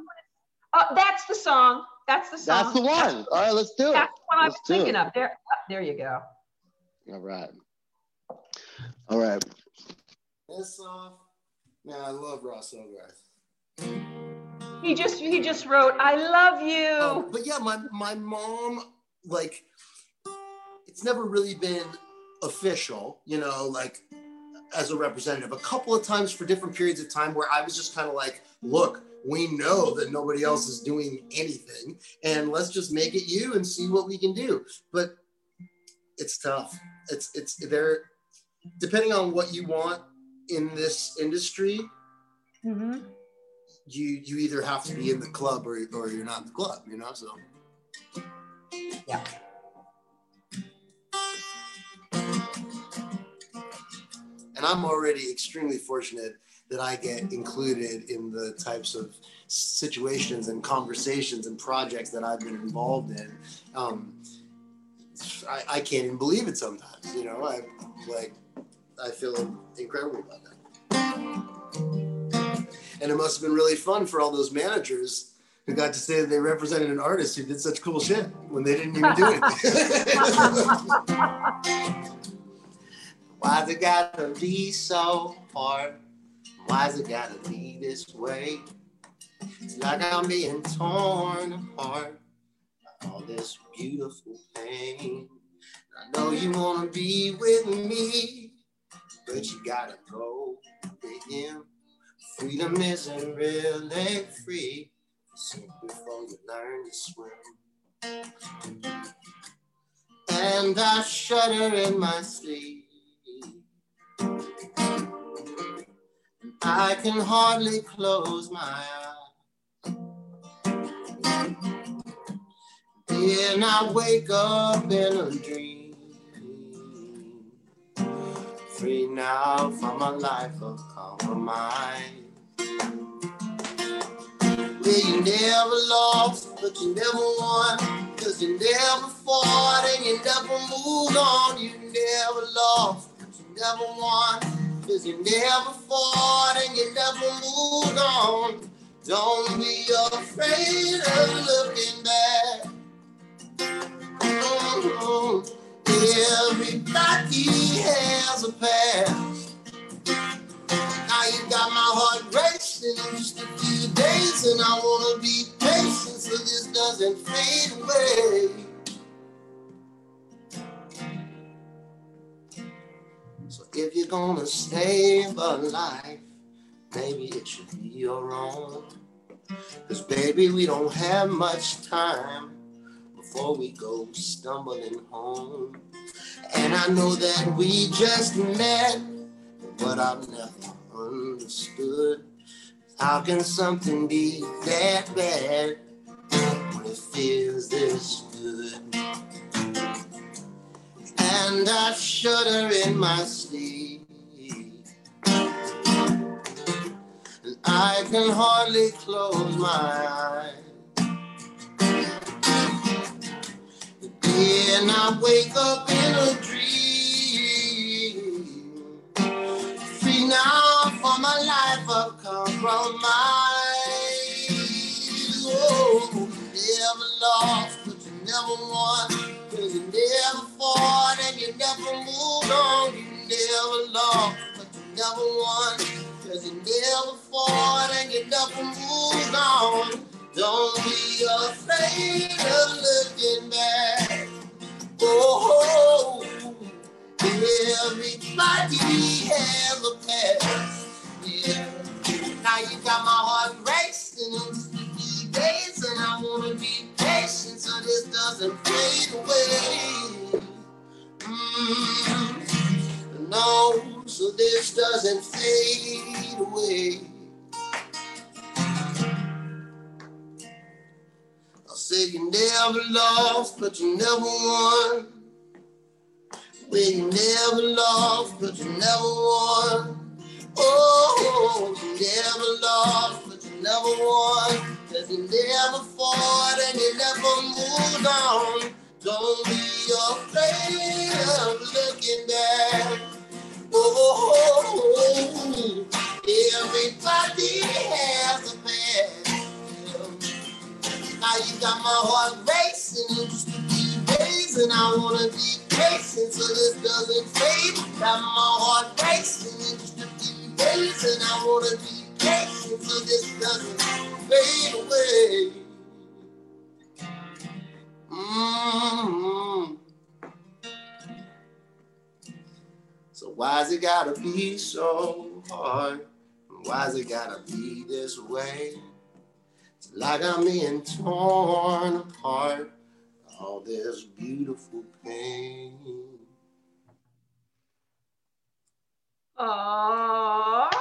Uh, that's the song that's the song. That's the one. All right, let's do it. That's what I'm thinking of. There, there you go. All right. All right. This song, man, I love Ross Hogarth. He just he just wrote, "I love you." Um, but yeah, my my mom like it's never really been official, you know, like as a representative. A couple of times for different periods of time where I was just kind of like, look, we know that nobody else is doing anything and let's just make it you and see what we can do. But it's tough. It's it's there depending on what you want in this industry mm-hmm. you you either have to be in the club or, or you're not in the club you know so. Yeah. And I'm already extremely fortunate that I get included in the types of situations and conversations and projects that I've been involved in. Um, I, I can't even believe it sometimes, you know, I like, I feel incredible about that. And it must have been really fun for all those managers who got to say that they represented an artist who did such cool shit when they didn't even do it. Why's it gotta be so hard? Why's it gotta be this way? It's like I'm being torn apart by all this beautiful pain. I know you wanna be with me, but you gotta go with him. Freedom isn't really free simply before you learn to swim. And I shudder in my sleep. I can hardly close my eyes. Then I wake up in a dream. Free now from a life of compromise. Where you never lost, but you never won. Cause you never fought and you never moved on. You never lost, but you never won. Cause you never fought and you never moved on. Don't be afraid of looking back. Mm-hmm. Everybody has a past. Now you got my heart racing in just a few days, and I wanna be patient so this doesn't fade away. If you're gonna save a life, maybe it should be your own. Cause baby, we don't have much time before we go stumbling home. And I know that we just met, but I've never understood. How can something be that bad when it feels this and I shudder in my sleep. And I can hardly close my eyes. But Then I wake up in a dream. Free now for my life of compromise. Oh, never lost, but you never won. Never fought and you never moved on. You never lost, but you never won. Cause you never fought and you never moved on. Don't be afraid of looking back. Oh, everybody has a past. Yeah. Now you got my heart racing in these days, and I wanna be patient so this doesn't fade away. Mm, no, so this doesn't fade away. I said you never lost, but you never won. Well, you never lost, but you never won. Oh, you never lost, but you never won. Cause you never fought and you never moved on. Don't be afraid of looking back. Oh, everybody has a past. Now you got my heart racing in just a few days, and I wanna be patient so this doesn't fade. Got my heart racing in just a few days, and I wanna be patient so this doesn't fade away. Mm-hmm. So why's it gotta be so hard? Why's it gotta be this way? It's like I'm being torn apart. All this beautiful pain. Oh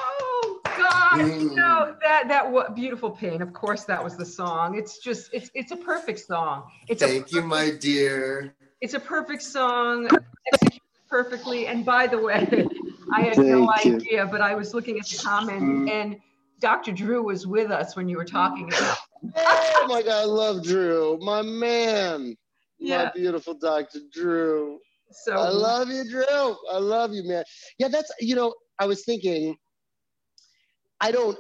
God! Mm. No, that that what beautiful pain. Of course, that was the song. It's just it's it's a perfect song. It's thank perfect, you, my dear. It's a perfect song, executed perfectly. And by the way, I had Thank no you. idea, but I was looking at the comment and Dr. Drew was with us when you were talking about. oh my God, I love Drew, my man. Yeah. My beautiful Dr. Drew. So I love you, Drew. I love you, man. Yeah, that's you know, I was thinking, I don't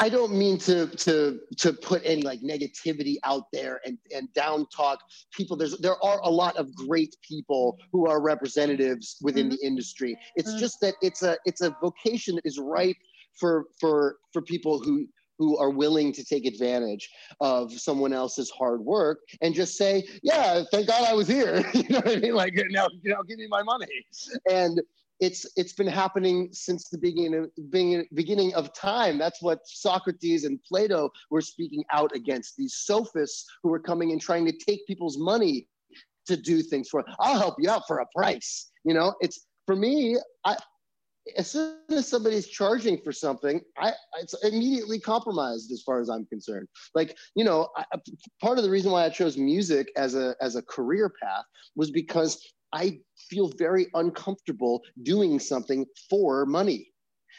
I don't mean to to to put any like negativity out there and and down talk people. There's there are a lot of great people who are representatives within mm-hmm. the industry. It's mm-hmm. just that it's a it's a vocation that is ripe for for for people who who are willing to take advantage of someone else's hard work and just say, yeah, thank God I was here. you know what I mean? Like now, you know, give me my money. And it's it's been happening since the beginning of, beginning of time. That's what Socrates and Plato were speaking out against. These sophists who were coming and trying to take people's money to do things for. I'll help you out for a price. You know, it's for me. I as soon as somebody's charging for something, I it's immediately compromised as far as I'm concerned. Like you know, I, part of the reason why I chose music as a as a career path was because I feel very uncomfortable doing something for money.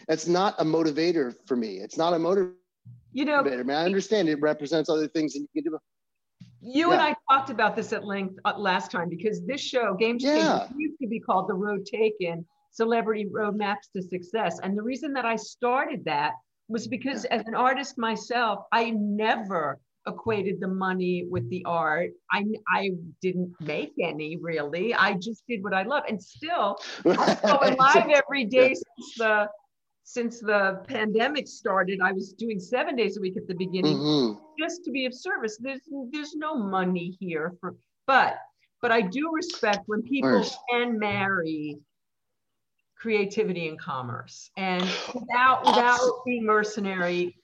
That's not a motivator for me. It's not a motivator. You know, I, mean, I understand it represents other things and you can do. You yeah. and I talked about this at length uh, last time because this show, Game yeah. used to be called The Road Taken Celebrity Roadmaps to Success. And the reason that I started that was because as an artist myself, I never equated the money with the art. I, I didn't make any really. I just did what I love. And still, I'm going live every day since the since the pandemic started. I was doing seven days a week at the beginning mm-hmm. just to be of service. There's there's no money here for but but I do respect when people can marry creativity and commerce and without without being mercenary.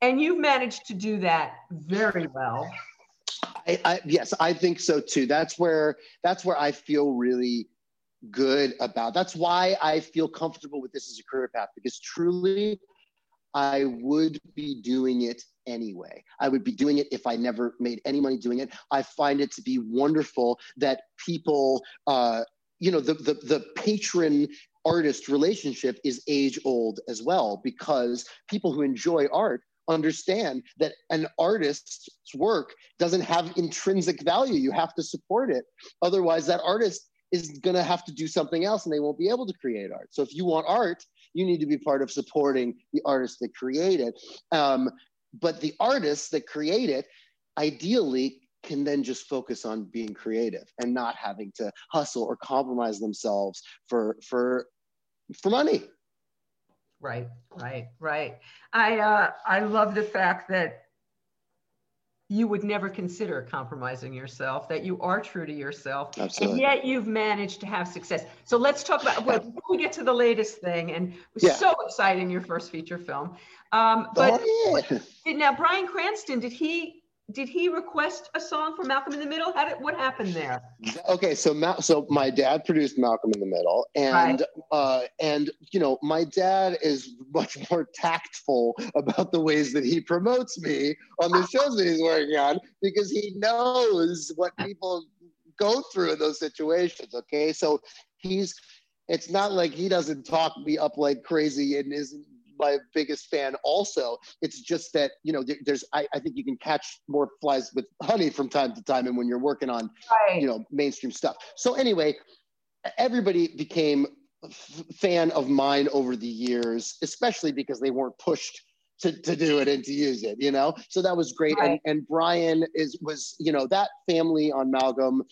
And you've managed to do that very well. I, I, yes, I think so too. That's where that's where I feel really good about. That's why I feel comfortable with this as a career path because truly, I would be doing it anyway. I would be doing it if I never made any money doing it. I find it to be wonderful that people, uh, you know, the the the patron artist relationship is age old as well because people who enjoy art understand that an artist's work doesn't have intrinsic value. You have to support it. Otherwise, that artist is going to have to do something else and they won't be able to create art. So if you want art, you need to be part of supporting the artists that create it. Um, but the artists that create it, ideally, can then just focus on being creative and not having to hustle or compromise themselves for for for money Right, right, right. I uh, I love the fact that you would never consider compromising yourself, that you are true to yourself, Absolutely. and yet you've managed to have success. So let's talk about well, before we get to the latest thing, and it was yeah. so exciting your first feature film. Um, but oh, yeah. now Bryan Cranston, did he did he request a song for Malcolm in the Middle? How did, what happened there? Okay, so Ma- so my dad produced Malcolm in the Middle, and right. uh, and you know my dad is much more tactful about the ways that he promotes me on the shows that he's working on because he knows what people go through in those situations. Okay, so he's it's not like he doesn't talk me up like crazy and isn't my biggest fan also. It's just that, you know, there, there's, I, I, think you can catch more flies with honey from time to time. And when you're working on, right. you know, mainstream stuff. So anyway, everybody became f- fan of mine over the years, especially because they weren't pushed to, to do it and to use it, you know? So that was great. Right. And, and Bryan is, was, you know, that family on Malcolm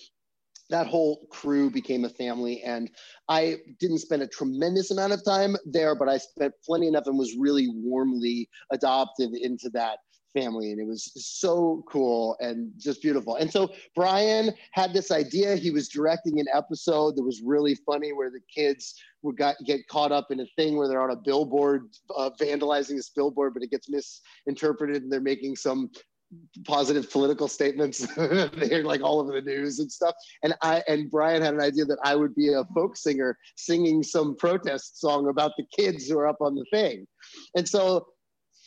that whole crew became a family and i didn't spend a tremendous amount of time there but i spent plenty enough and was really warmly adopted into that family and it was so cool and just beautiful. And so brian had this idea. He was directing an episode that was really funny where the kids would got, get caught up in a thing where they're on a billboard uh, vandalizing this billboard but it gets misinterpreted and they're making some positive political statements. They're like all over the news and stuff. And I and Brian had an idea that I would be a folk singer singing some protest song about the kids who are up on the thing. And so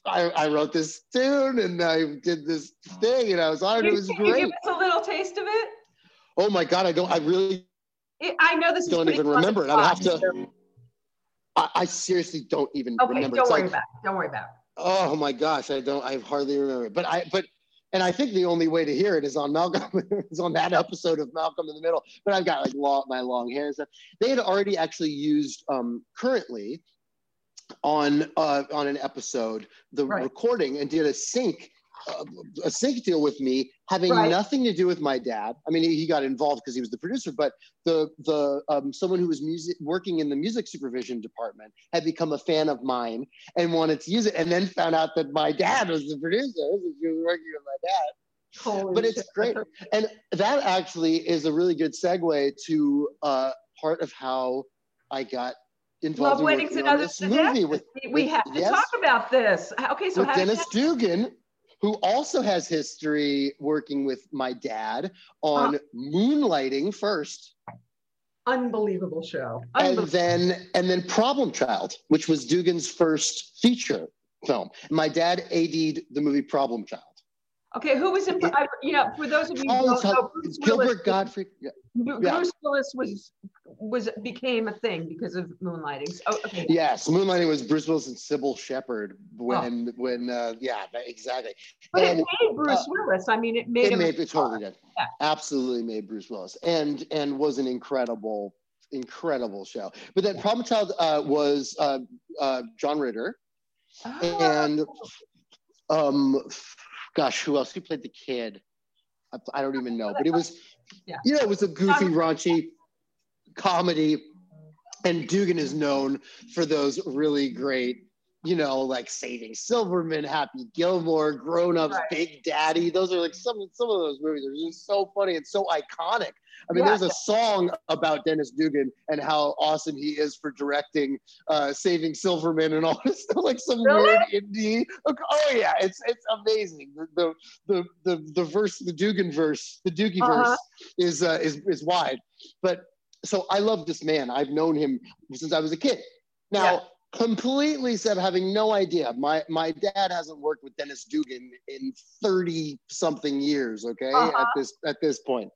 I, I wrote this tune and I did this thing and I was on it. It was great. Give us a little taste of it. Oh my God, I don't I really It, I know this. Don't even remember it. I have to. I, I, seriously don't even okay, remember. Don't it's worry like, about it. Don't worry about it. Oh my gosh, I don't. I hardly remember. But I. But and I think the only way to hear it is on Malcolm, is on that episode of Malcolm in the Middle. But I've got like long, my long hair and stuff. They had already actually used um, currently on uh, on an episode the right. recording and did a sync uh, a sync deal with me having right. nothing to do with my dad. I mean, he, he got involved because he was the producer, but the the um, someone who was music working in the music supervision department had become a fan of mine and wanted to use it, and then found out that my dad was the producer. So she was working with my dad. Holy but it's great, and that actually is a really good segue to uh, part of how I got involved Love in weddings and other movie with, we with, have to yes, talk about this. Okay, so with Dennis Dugan who also has history working with my dad on huh. moonlighting first unbelievable show unbelievable. and then and then problem child which was dugan's first feature film my dad ad'd the movie problem child Okay, who was in? I, you know, for those of you who don't know, Bruce Gilbert Willis, Gottfried. Yeah. Bruce. Willis was was became a thing because of moonlighting. So, okay. Yes, moonlighting was Bruce Willis and Cybill Shepherd when oh. when uh, yeah exactly. But and, it made Bruce uh, Willis. I mean, it made it him. Made, it totally did. Yeah. Absolutely made Bruce Willis, and and was an incredible incredible show. But that Problem Child uh, was uh, uh, John Ritter, oh. and um gosh, who else? Who played the kid? I, I don't even know, but it was, yeah. you know, it was a goofy, um, raunchy comedy. And Dugan is known for those really great you know, like Saving Silverman, Happy Gilmore, Grown Ups, right. Big Daddy. Those are like some some of those movies are just so funny and so iconic. I mean, yeah. there's a song about Dennis Dugan and how awesome he is for directing uh, Saving Silverman and all this stuff, like some really? weird indie. Oh yeah, it's it's amazing. The the the the, verse, the Dugan verse, the Doogie uh-huh. verse is uh, is is wide. But so I love this man. I've known him since I was a kid. Now. Yeah completely said having no idea my my dad hasn't worked with dennis dugan in 30 something years okay uh-huh. at this at this point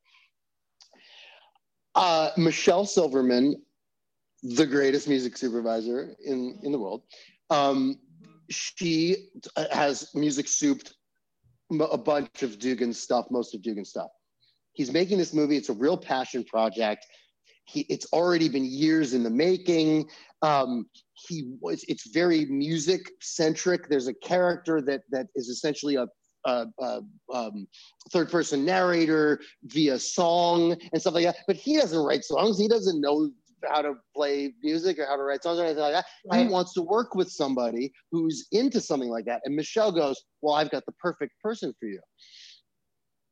uh, michelle silverman the greatest music supervisor in in the world um, she has music souped a bunch of dugan stuff most of dugan stuff he's making this movie it's a real passion project he, it's already been years in the making. Um, he was. It's very music centric. There's a character that that is essentially a, a, a um, third person narrator via song and stuff like that. But he doesn't write songs. He doesn't know how to play music or how to write songs or anything like that. Right. He wants to work with somebody who's into something like that. And Michelle goes, "Well, I've got the perfect person for you."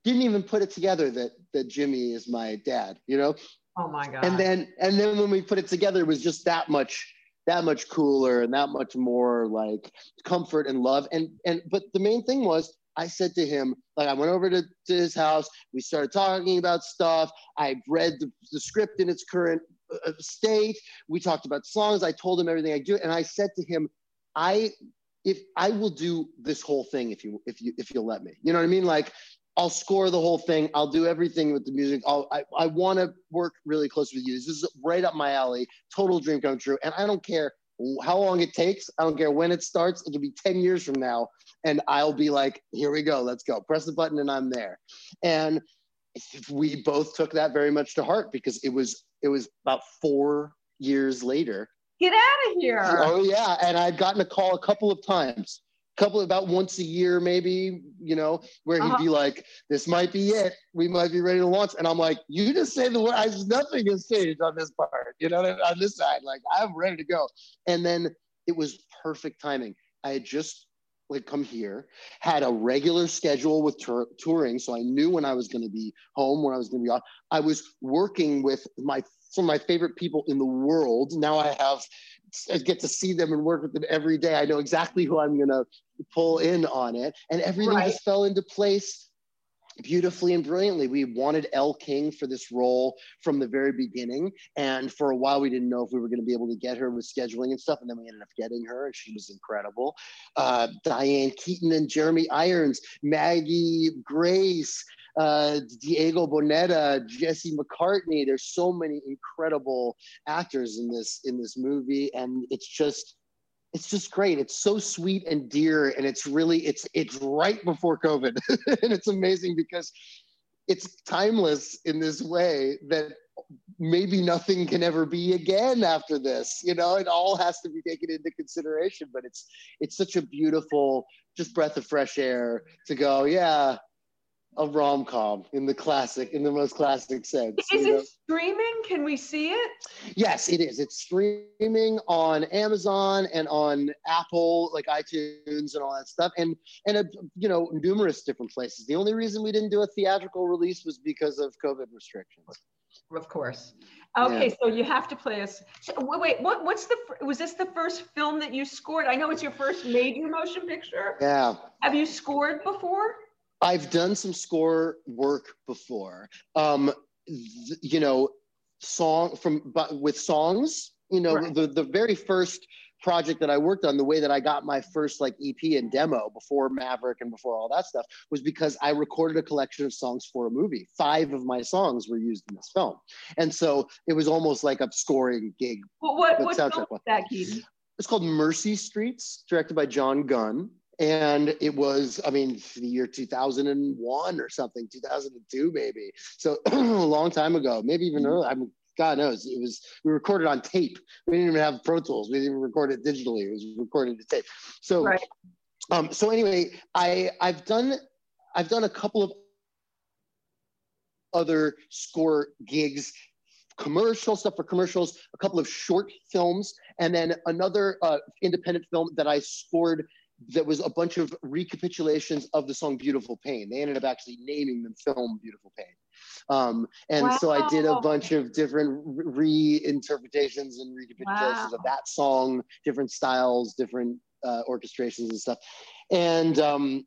Didn't even put it together that that Jimmy is my dad. You know, Oh my god! And then and then when we put it together, it was just that much that much cooler and that much more like comfort and love. And and but the main thing was I said to him, like I went over to, to his house, we started talking about stuff. I read the, the script in its current uh, uh, state. We talked about songs. I told him everything I do, and I said to him, I if I will do this whole thing if you if you if you'll let me. You know what I mean? Like I'll score the whole thing. I'll do everything with the music. I'll, I, I want to work really close with you. This is right up my alley. Total dream come true. And I don't care how long it takes. I don't care when it starts. It could be 10 years from now. And I'll be like, here we go. Let's go. Press the button and I'm there. And we both took that very much to heart because it was, it was about four years later. Get out of here. Oh yeah. And I'd gotten a call a couple of times couple about once a year maybe you know where he'd uh-huh. be like this might be it. We might be ready to launch. And i'm like you just say the word I, nothing has changed on this part you know on this side. Like i'm ready to go. And then it was perfect timing. I had just like come here had a regular schedule with tur- touring so i knew when i was going to be home when i was going to be off i was working with my some of my favorite people in the world. Now i have I get to see them and work with them every day. I know exactly who I'm going to pull in on it. And everything right. just fell into place beautifully and brilliantly. We wanted Elle King for this role from the very beginning. And for a while, we didn't know if we were going to be able to get her with scheduling and stuff. And then we ended up getting her, and she was incredible. Uh, Diane Keaton and Jeremy Irons, Maggie Grace, uh, Diego Boneta, Jesse McCartney. There's so many incredible actors in this in this movie, and it's just it's just great. It's so sweet and dear, and it's really it's it's right before COVID, and it's amazing because it's timeless in this way that maybe nothing can ever be again after this you know it all has to be taken into consideration but it's it's such a beautiful just breath of fresh air to go yeah a rom com in the classic, in the most classic sense. Is it know? streaming? Can we see it? Yes, it is. It's streaming on Amazon and on Apple, like iTunes and all that stuff, and and a, you know numerous different places. The only reason we didn't do a theatrical release was because of COVID restrictions. Of course. Okay, yeah. so you have to play us. So, wait, what? What's the? Was this the first film that you scored? I know it's your first major motion picture. Yeah. Have you scored before? I've done some score work before. Um, th- you know, song from but with songs. You know, right. the the very first project that I worked on, the way that I got my first like EP and demo before Maverick and before all that stuff was because I recorded a collection of songs for a movie. Five of my songs were used in this film, and so it was almost like a scoring gig. Well, what what film was that, Keaton? It's called Mercy Streets, directed by Jon Gunn and it was i mean the year 2001 or something 2002 maybe. So a long time ago maybe even earlier i mean god knows it was we recorded on tape. We didn't even have pro tools. We didn't even record it digitally. It was recorded to tape. So right. um so anyway i i've done i've done a couple of other score gigs commercial stuff for commercials a couple of short films and then another uh, independent film that i scored that was a bunch of recapitulations of the song Beautiful Pain. They ended up actually naming the film Beautiful Pain. Um, and wow. so I did a bunch of different reinterpretations and recapitulations wow. of that song, different styles, different uh, orchestrations and stuff. And, um,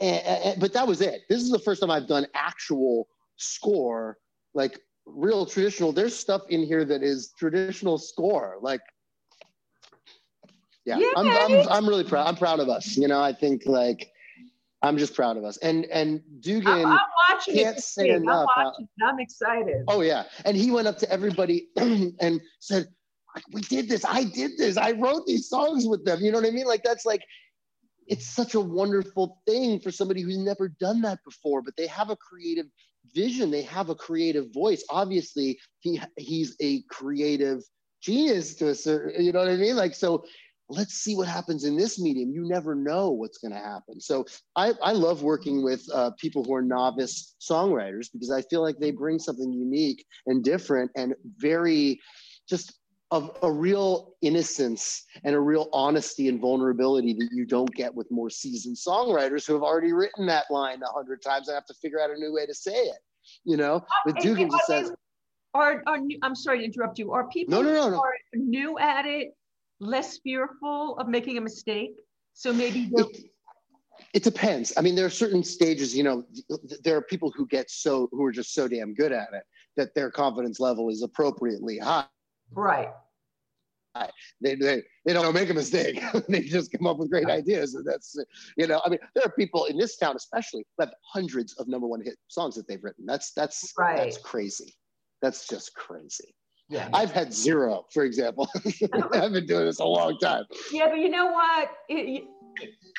and, and, but that was it. This is the first time I've done actual score, like real traditional. There's stuff in here that is traditional score, like yeah, I'm, I'm, I'm really proud. I'm proud of us. You know, I think like I'm just proud of us. And and Dugan I'm, I'm watching can't it say enough. I'm, I'm excited. Oh yeah, and he went up to everybody and said, "We did this. I did this. I wrote these songs with them." You know what I mean? Like that's like it's such a wonderful thing for somebody who's never done that before, but they have a creative vision. They have a creative voice. Obviously, he he's a creative genius to a certain. You know what I mean? Like so let's see what happens in this medium. You never know what's going to happen. So I, I love working with uh, people who are novice songwriters because I feel like they bring something unique and different and very just of a real innocence and a real honesty and vulnerability that you don't get with more seasoned songwriters who have already written that line a hundred times and have to figure out a new way to say it. You know, but Dugan just says, are, are I'm sorry to interrupt you. Are people no, no, no, no. are new at it less fearful of making a mistake? So maybe it, it depends. I mean, there are certain stages, you know, there are people who get so, who are just so damn good at it that their confidence level is appropriately high. Right. They, they, they don't make a mistake. they just come up with great ideas. And that's, you know, I mean, there are people in this town, especially, who have hundreds of number one hit songs that they've written. That's, that's, right. that's crazy. That's just crazy. Yeah. I've had zero, for example. I've been doing this a long time. Yeah, but you know what? It,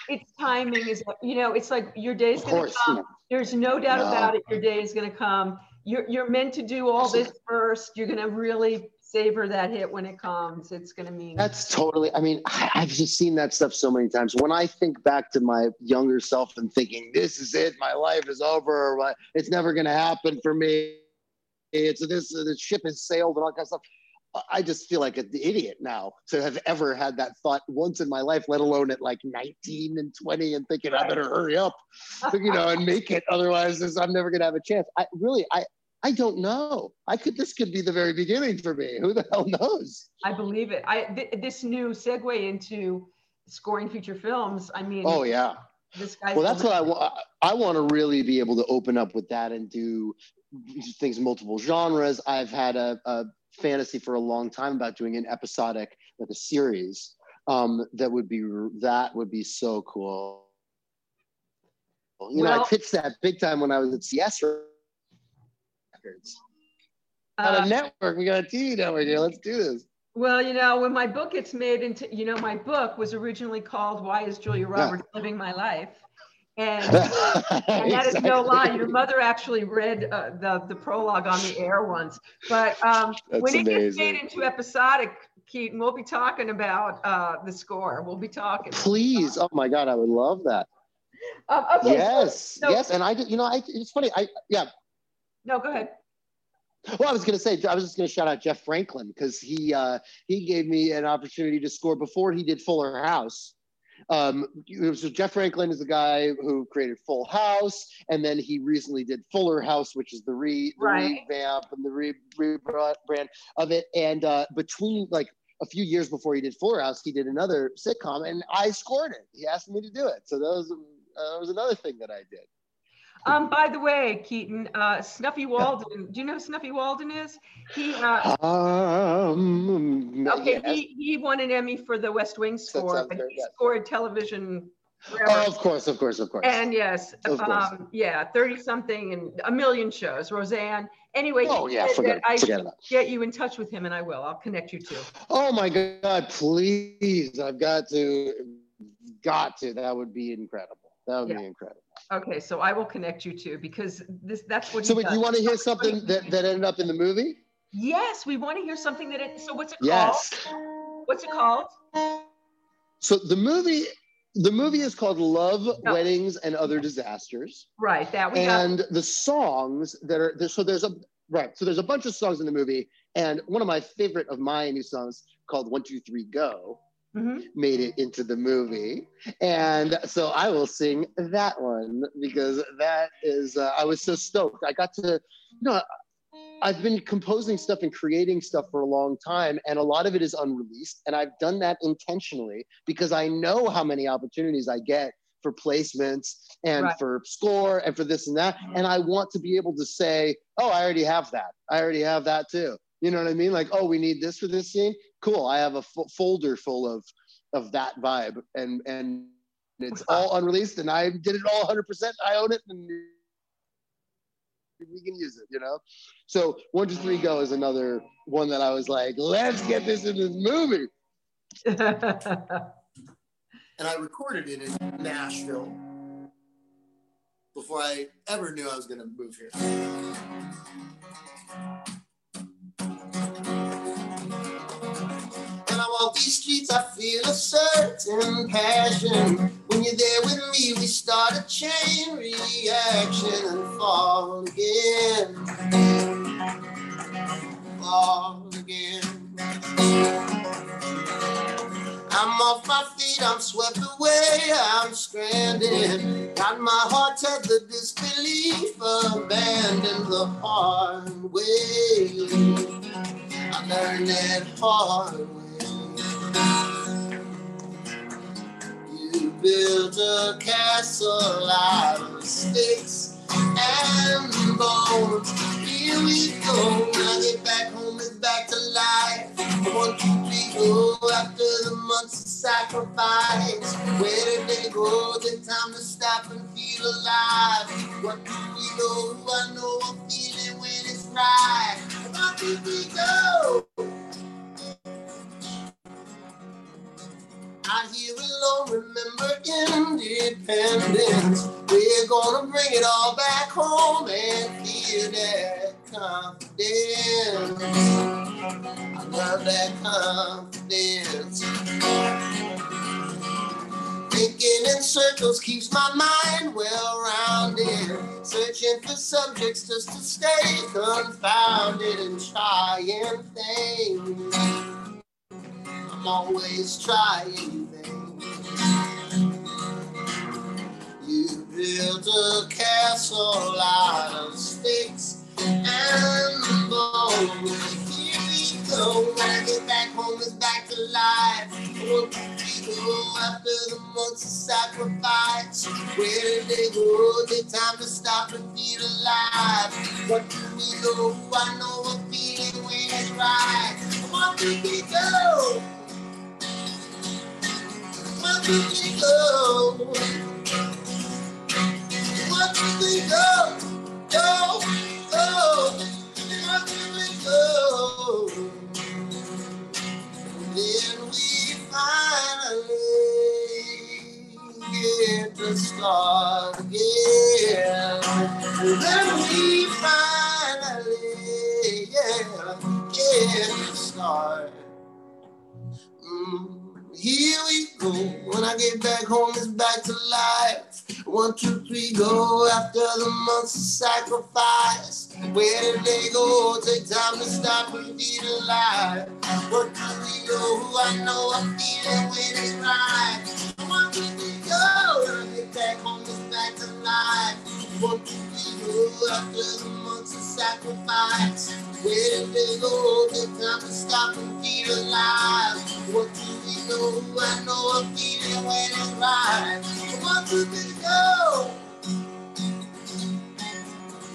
it's timing is you know it's like your day's going to come. There's no doubt no. about it. Your day is going to come. You're you're meant to do all this first. You're going to really savor that hit when it comes. It's going to mean that's totally. I mean, I, I've just seen that stuff so many times. When I think back to my younger self and thinking, "This is it. My life is over. It's never going to happen for me." It's this uh, the ship has sailed and all that kind of stuff. I just feel like an idiot now to have ever had that thought once in my life, let alone at like 19 and 20 and thinking I better hurry up, you know, and make it. Otherwise, I'm never going to have a chance. I really, I, I don't know. I could, this could be the very beginning for me. Who the hell knows? I believe it. I, th- this new segue into scoring feature films. I mean, oh yeah. Well, that's what I want. I want to really be able to open up with that and do things multiple genres. I've had a, a, fantasy for a long time about doing an episodic, like a series. Um, that would be that would be so cool. You well, know, I pitched that big time when I was at CS Records. Uh, on a network, we got a TV network here. Let's do this. Well, you know, when my book gets made into, you know, my book was originally called "Why Is Julia Roberts yeah. Living My Life," and, and that exactly. is no lie. Your mother actually read uh, the the prologue on the air once. But um, when it amazing. gets made into episodic, Keaton, we'll be talking about uh, the score. We'll be talking. Please, oh my God, I would love that. Um, okay. Yes, so, yes, and I did. You know, I it's funny. I yeah. No, go ahead. Well, I was going to say, I was just going to shout out Jeff Franklin because he uh, he gave me an opportunity to score before he did Fuller House. Um, so Jeff Franklin is the guy who created Full House, and then he recently did Fuller House, which is the, re, the right. revamp and the re, rebrand of it. And uh, between like a few years before he did Fuller House, he did another sitcom, and I scored it. He asked me to do it, so that was uh, that was another thing that I did. Um, by the way, Keaton, uh, Snuffy Walden. Do you know who Snuffy Walden is? He. Uh, um, okay, yes. he, he won an Emmy for the West Wing score, but he scored television. Oh, of course, of course, of course. And yes, um, yeah, thirty something and a million shows. Roseanne. Anyway, oh yeah, forget, I forget about. Get you in touch with him, and I will. I'll connect you to. Oh my God! Please, I've got to, got to. That would be incredible. That would yeah. be incredible. Okay, so I will connect you to because this that's what. You So, wait, you want to hear something that, that ended up in the movie? Yes, we want to hear something that. It, so, what's it called? Yes. What's it called? So the movie, the movie is called Love, no. Weddings, and Other Disasters. Right. That we. And got. the songs that are there, so there's a right. So there's a bunch of songs in the movie, and one of my favorite of my new songs called One Two Three Go mm-hmm. made it into the movie. And so I will sing that one because that is, uh, I was so stoked. I got to, you know, I've been composing stuff and creating stuff for a long time, and a lot of it is unreleased. And I've done that intentionally because I know how many opportunities I get for placements and right. for score and for this and that. And I want to be able to say, oh, I already have that. I already have that too. You know what I mean? Like, oh, we need this for this scene. Cool. I have a f- folder full of of that vibe, and and it's all unreleased, and I did it all 100. percent I own it, and we can use it. You know. So one, two, three, go is another one that I was like, let's get this in this movie. and I recorded it in Nashville before I ever knew I was going to move here. These streets, I feel a certain passion. When you're there with me, we start a chain reaction and fall again. Fall again. I'm off my feet, I'm swept away, I'm stranded. Got my heart tethered, disbelief abandoned the hard way. I learned that hard way. Built a castle out of sticks and bones. Here we go. Now get back home is back to life. One, two, three, go after the months of sacrifice. Where did they go? The time to stop and feel alive. What do we know? I know I'm feeling when it's right. Where did we go? Out here alone, remember independence. We're gonna bring it all back home and feel that confidence. I love that confidence. Thinking in circles keeps my mind well rounded. Searching for subjects just to stay confounded and trying things. I'm always trying things. You built a castle out of sticks and bones. Here we go. When I get back home, it's back to life. Did we go after the months of sacrifice? Where did they go? The time to stop and feel alive. What do we know? I know a feeling when it's right. Come on, we go Two, three, go, What do we go, go. One, two, three, go. Then we finally get to start again. Then we finally, yeah, get to start. Here we go. When I get back home, it's back to life. One, two, three, go. After the months of sacrifice, where did they go? Take time to stop and be alive. One, two, three, go. I know I'm feeling when it's right. One, two, three, go. When I get back home, it's back to life. One, two, three, go. After the months of sacrifice, where did they go? Take time to stop and feel alive. One, two, know, I know I'm feeling when it's right. One, two, three, go.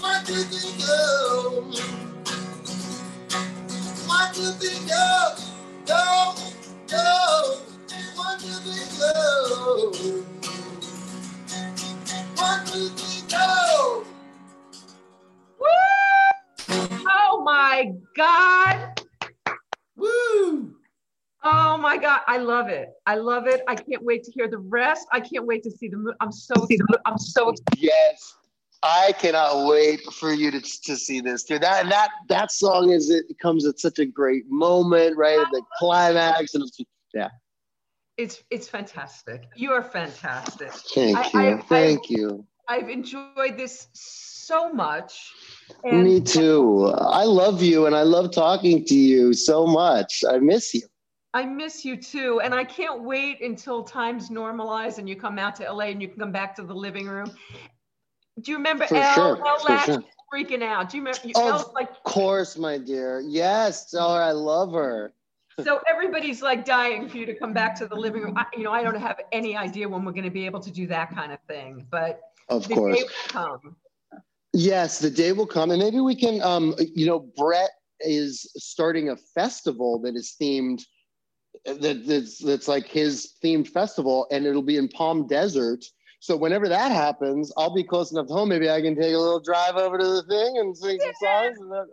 One, two, three, go. One, two, three, go. Go, go. One, two, three, go. One, two, three, go. Woo! Oh my God. Woo! Oh my God, I love it. I love it. I can't wait to hear the rest. I can't wait to see the movie. I'm so I'm so Yes. I cannot wait for you to, to see this too. That and that that song is it comes at such a great moment, right? At the climax and it's, yeah. It's it's fantastic. You are fantastic. Thank I, you. I, Thank I, you. I've enjoyed this so much. And Me too. I love you and I love talking to you so much. I miss you. I miss you too. And I can't wait until times normalize and you come out to LA and you can come back to the living room. Do you remember For Elle? Sure. Elle sure. freaking out. Do you remember? Of like, course, my dear. Yes. Oh, I love her. so everybody's like dying for you to come back to the living room. I, you know, I don't have any idea when we're going to be able to do that kind of thing, but of course, come. Yes, the day will come, and maybe we can. Um, you know, Brett is starting a festival that is themed that, that's, that's like his themed festival and it'll be in Palm Desert. So whenever that happens, I'll be close enough to home. Maybe I can take a little drive over to the thing and sing some songs. And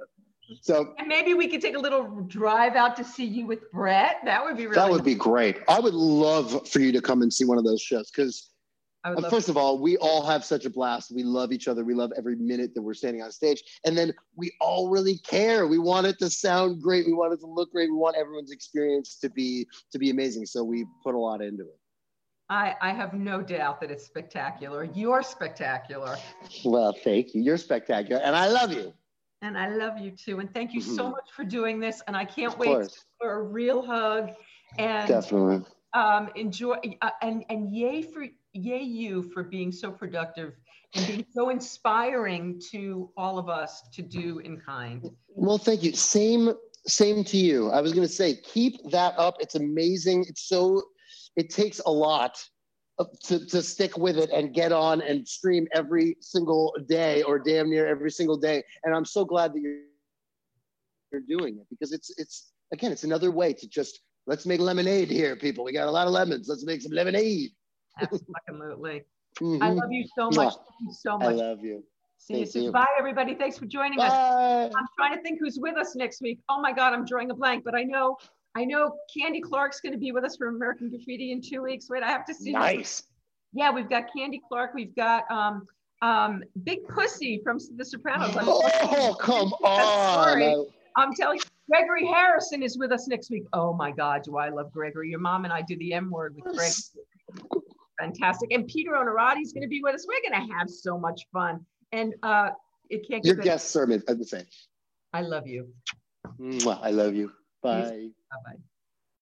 so and maybe we could take a little drive out to see you with Brett. That would be really. That would be great. I would love for you to come and see one of those shows because first of all, we all have such a blast. We love each other. We love every minute that we're standing on stage. And then we all really care. We want it to sound great. We want it to look great. We want everyone's experience to be to be amazing. So we put a lot into it. I, I have no doubt that it's spectacular. You're spectacular. Well, thank you. You're spectacular. And I love you. And I love you too. And thank you mm-hmm. so much for doing this. And I can't of wait course. for a real hug. And definitely um, enjoy uh, and and yay for yay you for being so productive and being so inspiring to all of us to do in kind. Well, thank you. Same, same to you. I was going to say, keep that up. It's amazing. It's so, it takes a lot to, to stick with it and get on and stream every single day or damn near every single day. And I'm so glad that you're, you're doing it because it's, it's, again, it's another way to just, let's make lemonade here, people. We got a lot of lemons. Let's make some lemonade. Absolutely. Mm-hmm. I love you so much. Thank you so much. I love you. See Thank you soon. You. Bye, everybody. Thanks for joining Bye. us. I'm trying to think who's with us next week. Oh my God, I'm drawing a blank, but I know I know Candy Clark's going to be with us for American Graffiti in two weeks. Wait, I have to see. Nice. Yeah, we've got Candy Clark. We've got um, um, Big Pussy from The Sopranos. Oh, come on. I'm telling you, Gregory Harrison is with us next week. Oh my God, do I love Gregory? Your mom and I do the M word with Greg fantastic. And Peter Onorati is going to be with us. We're going to have so much fun. And uh, it can't get Your guest sermon, I'm the same. I love you. Well, I love you. Bye. Bye bye.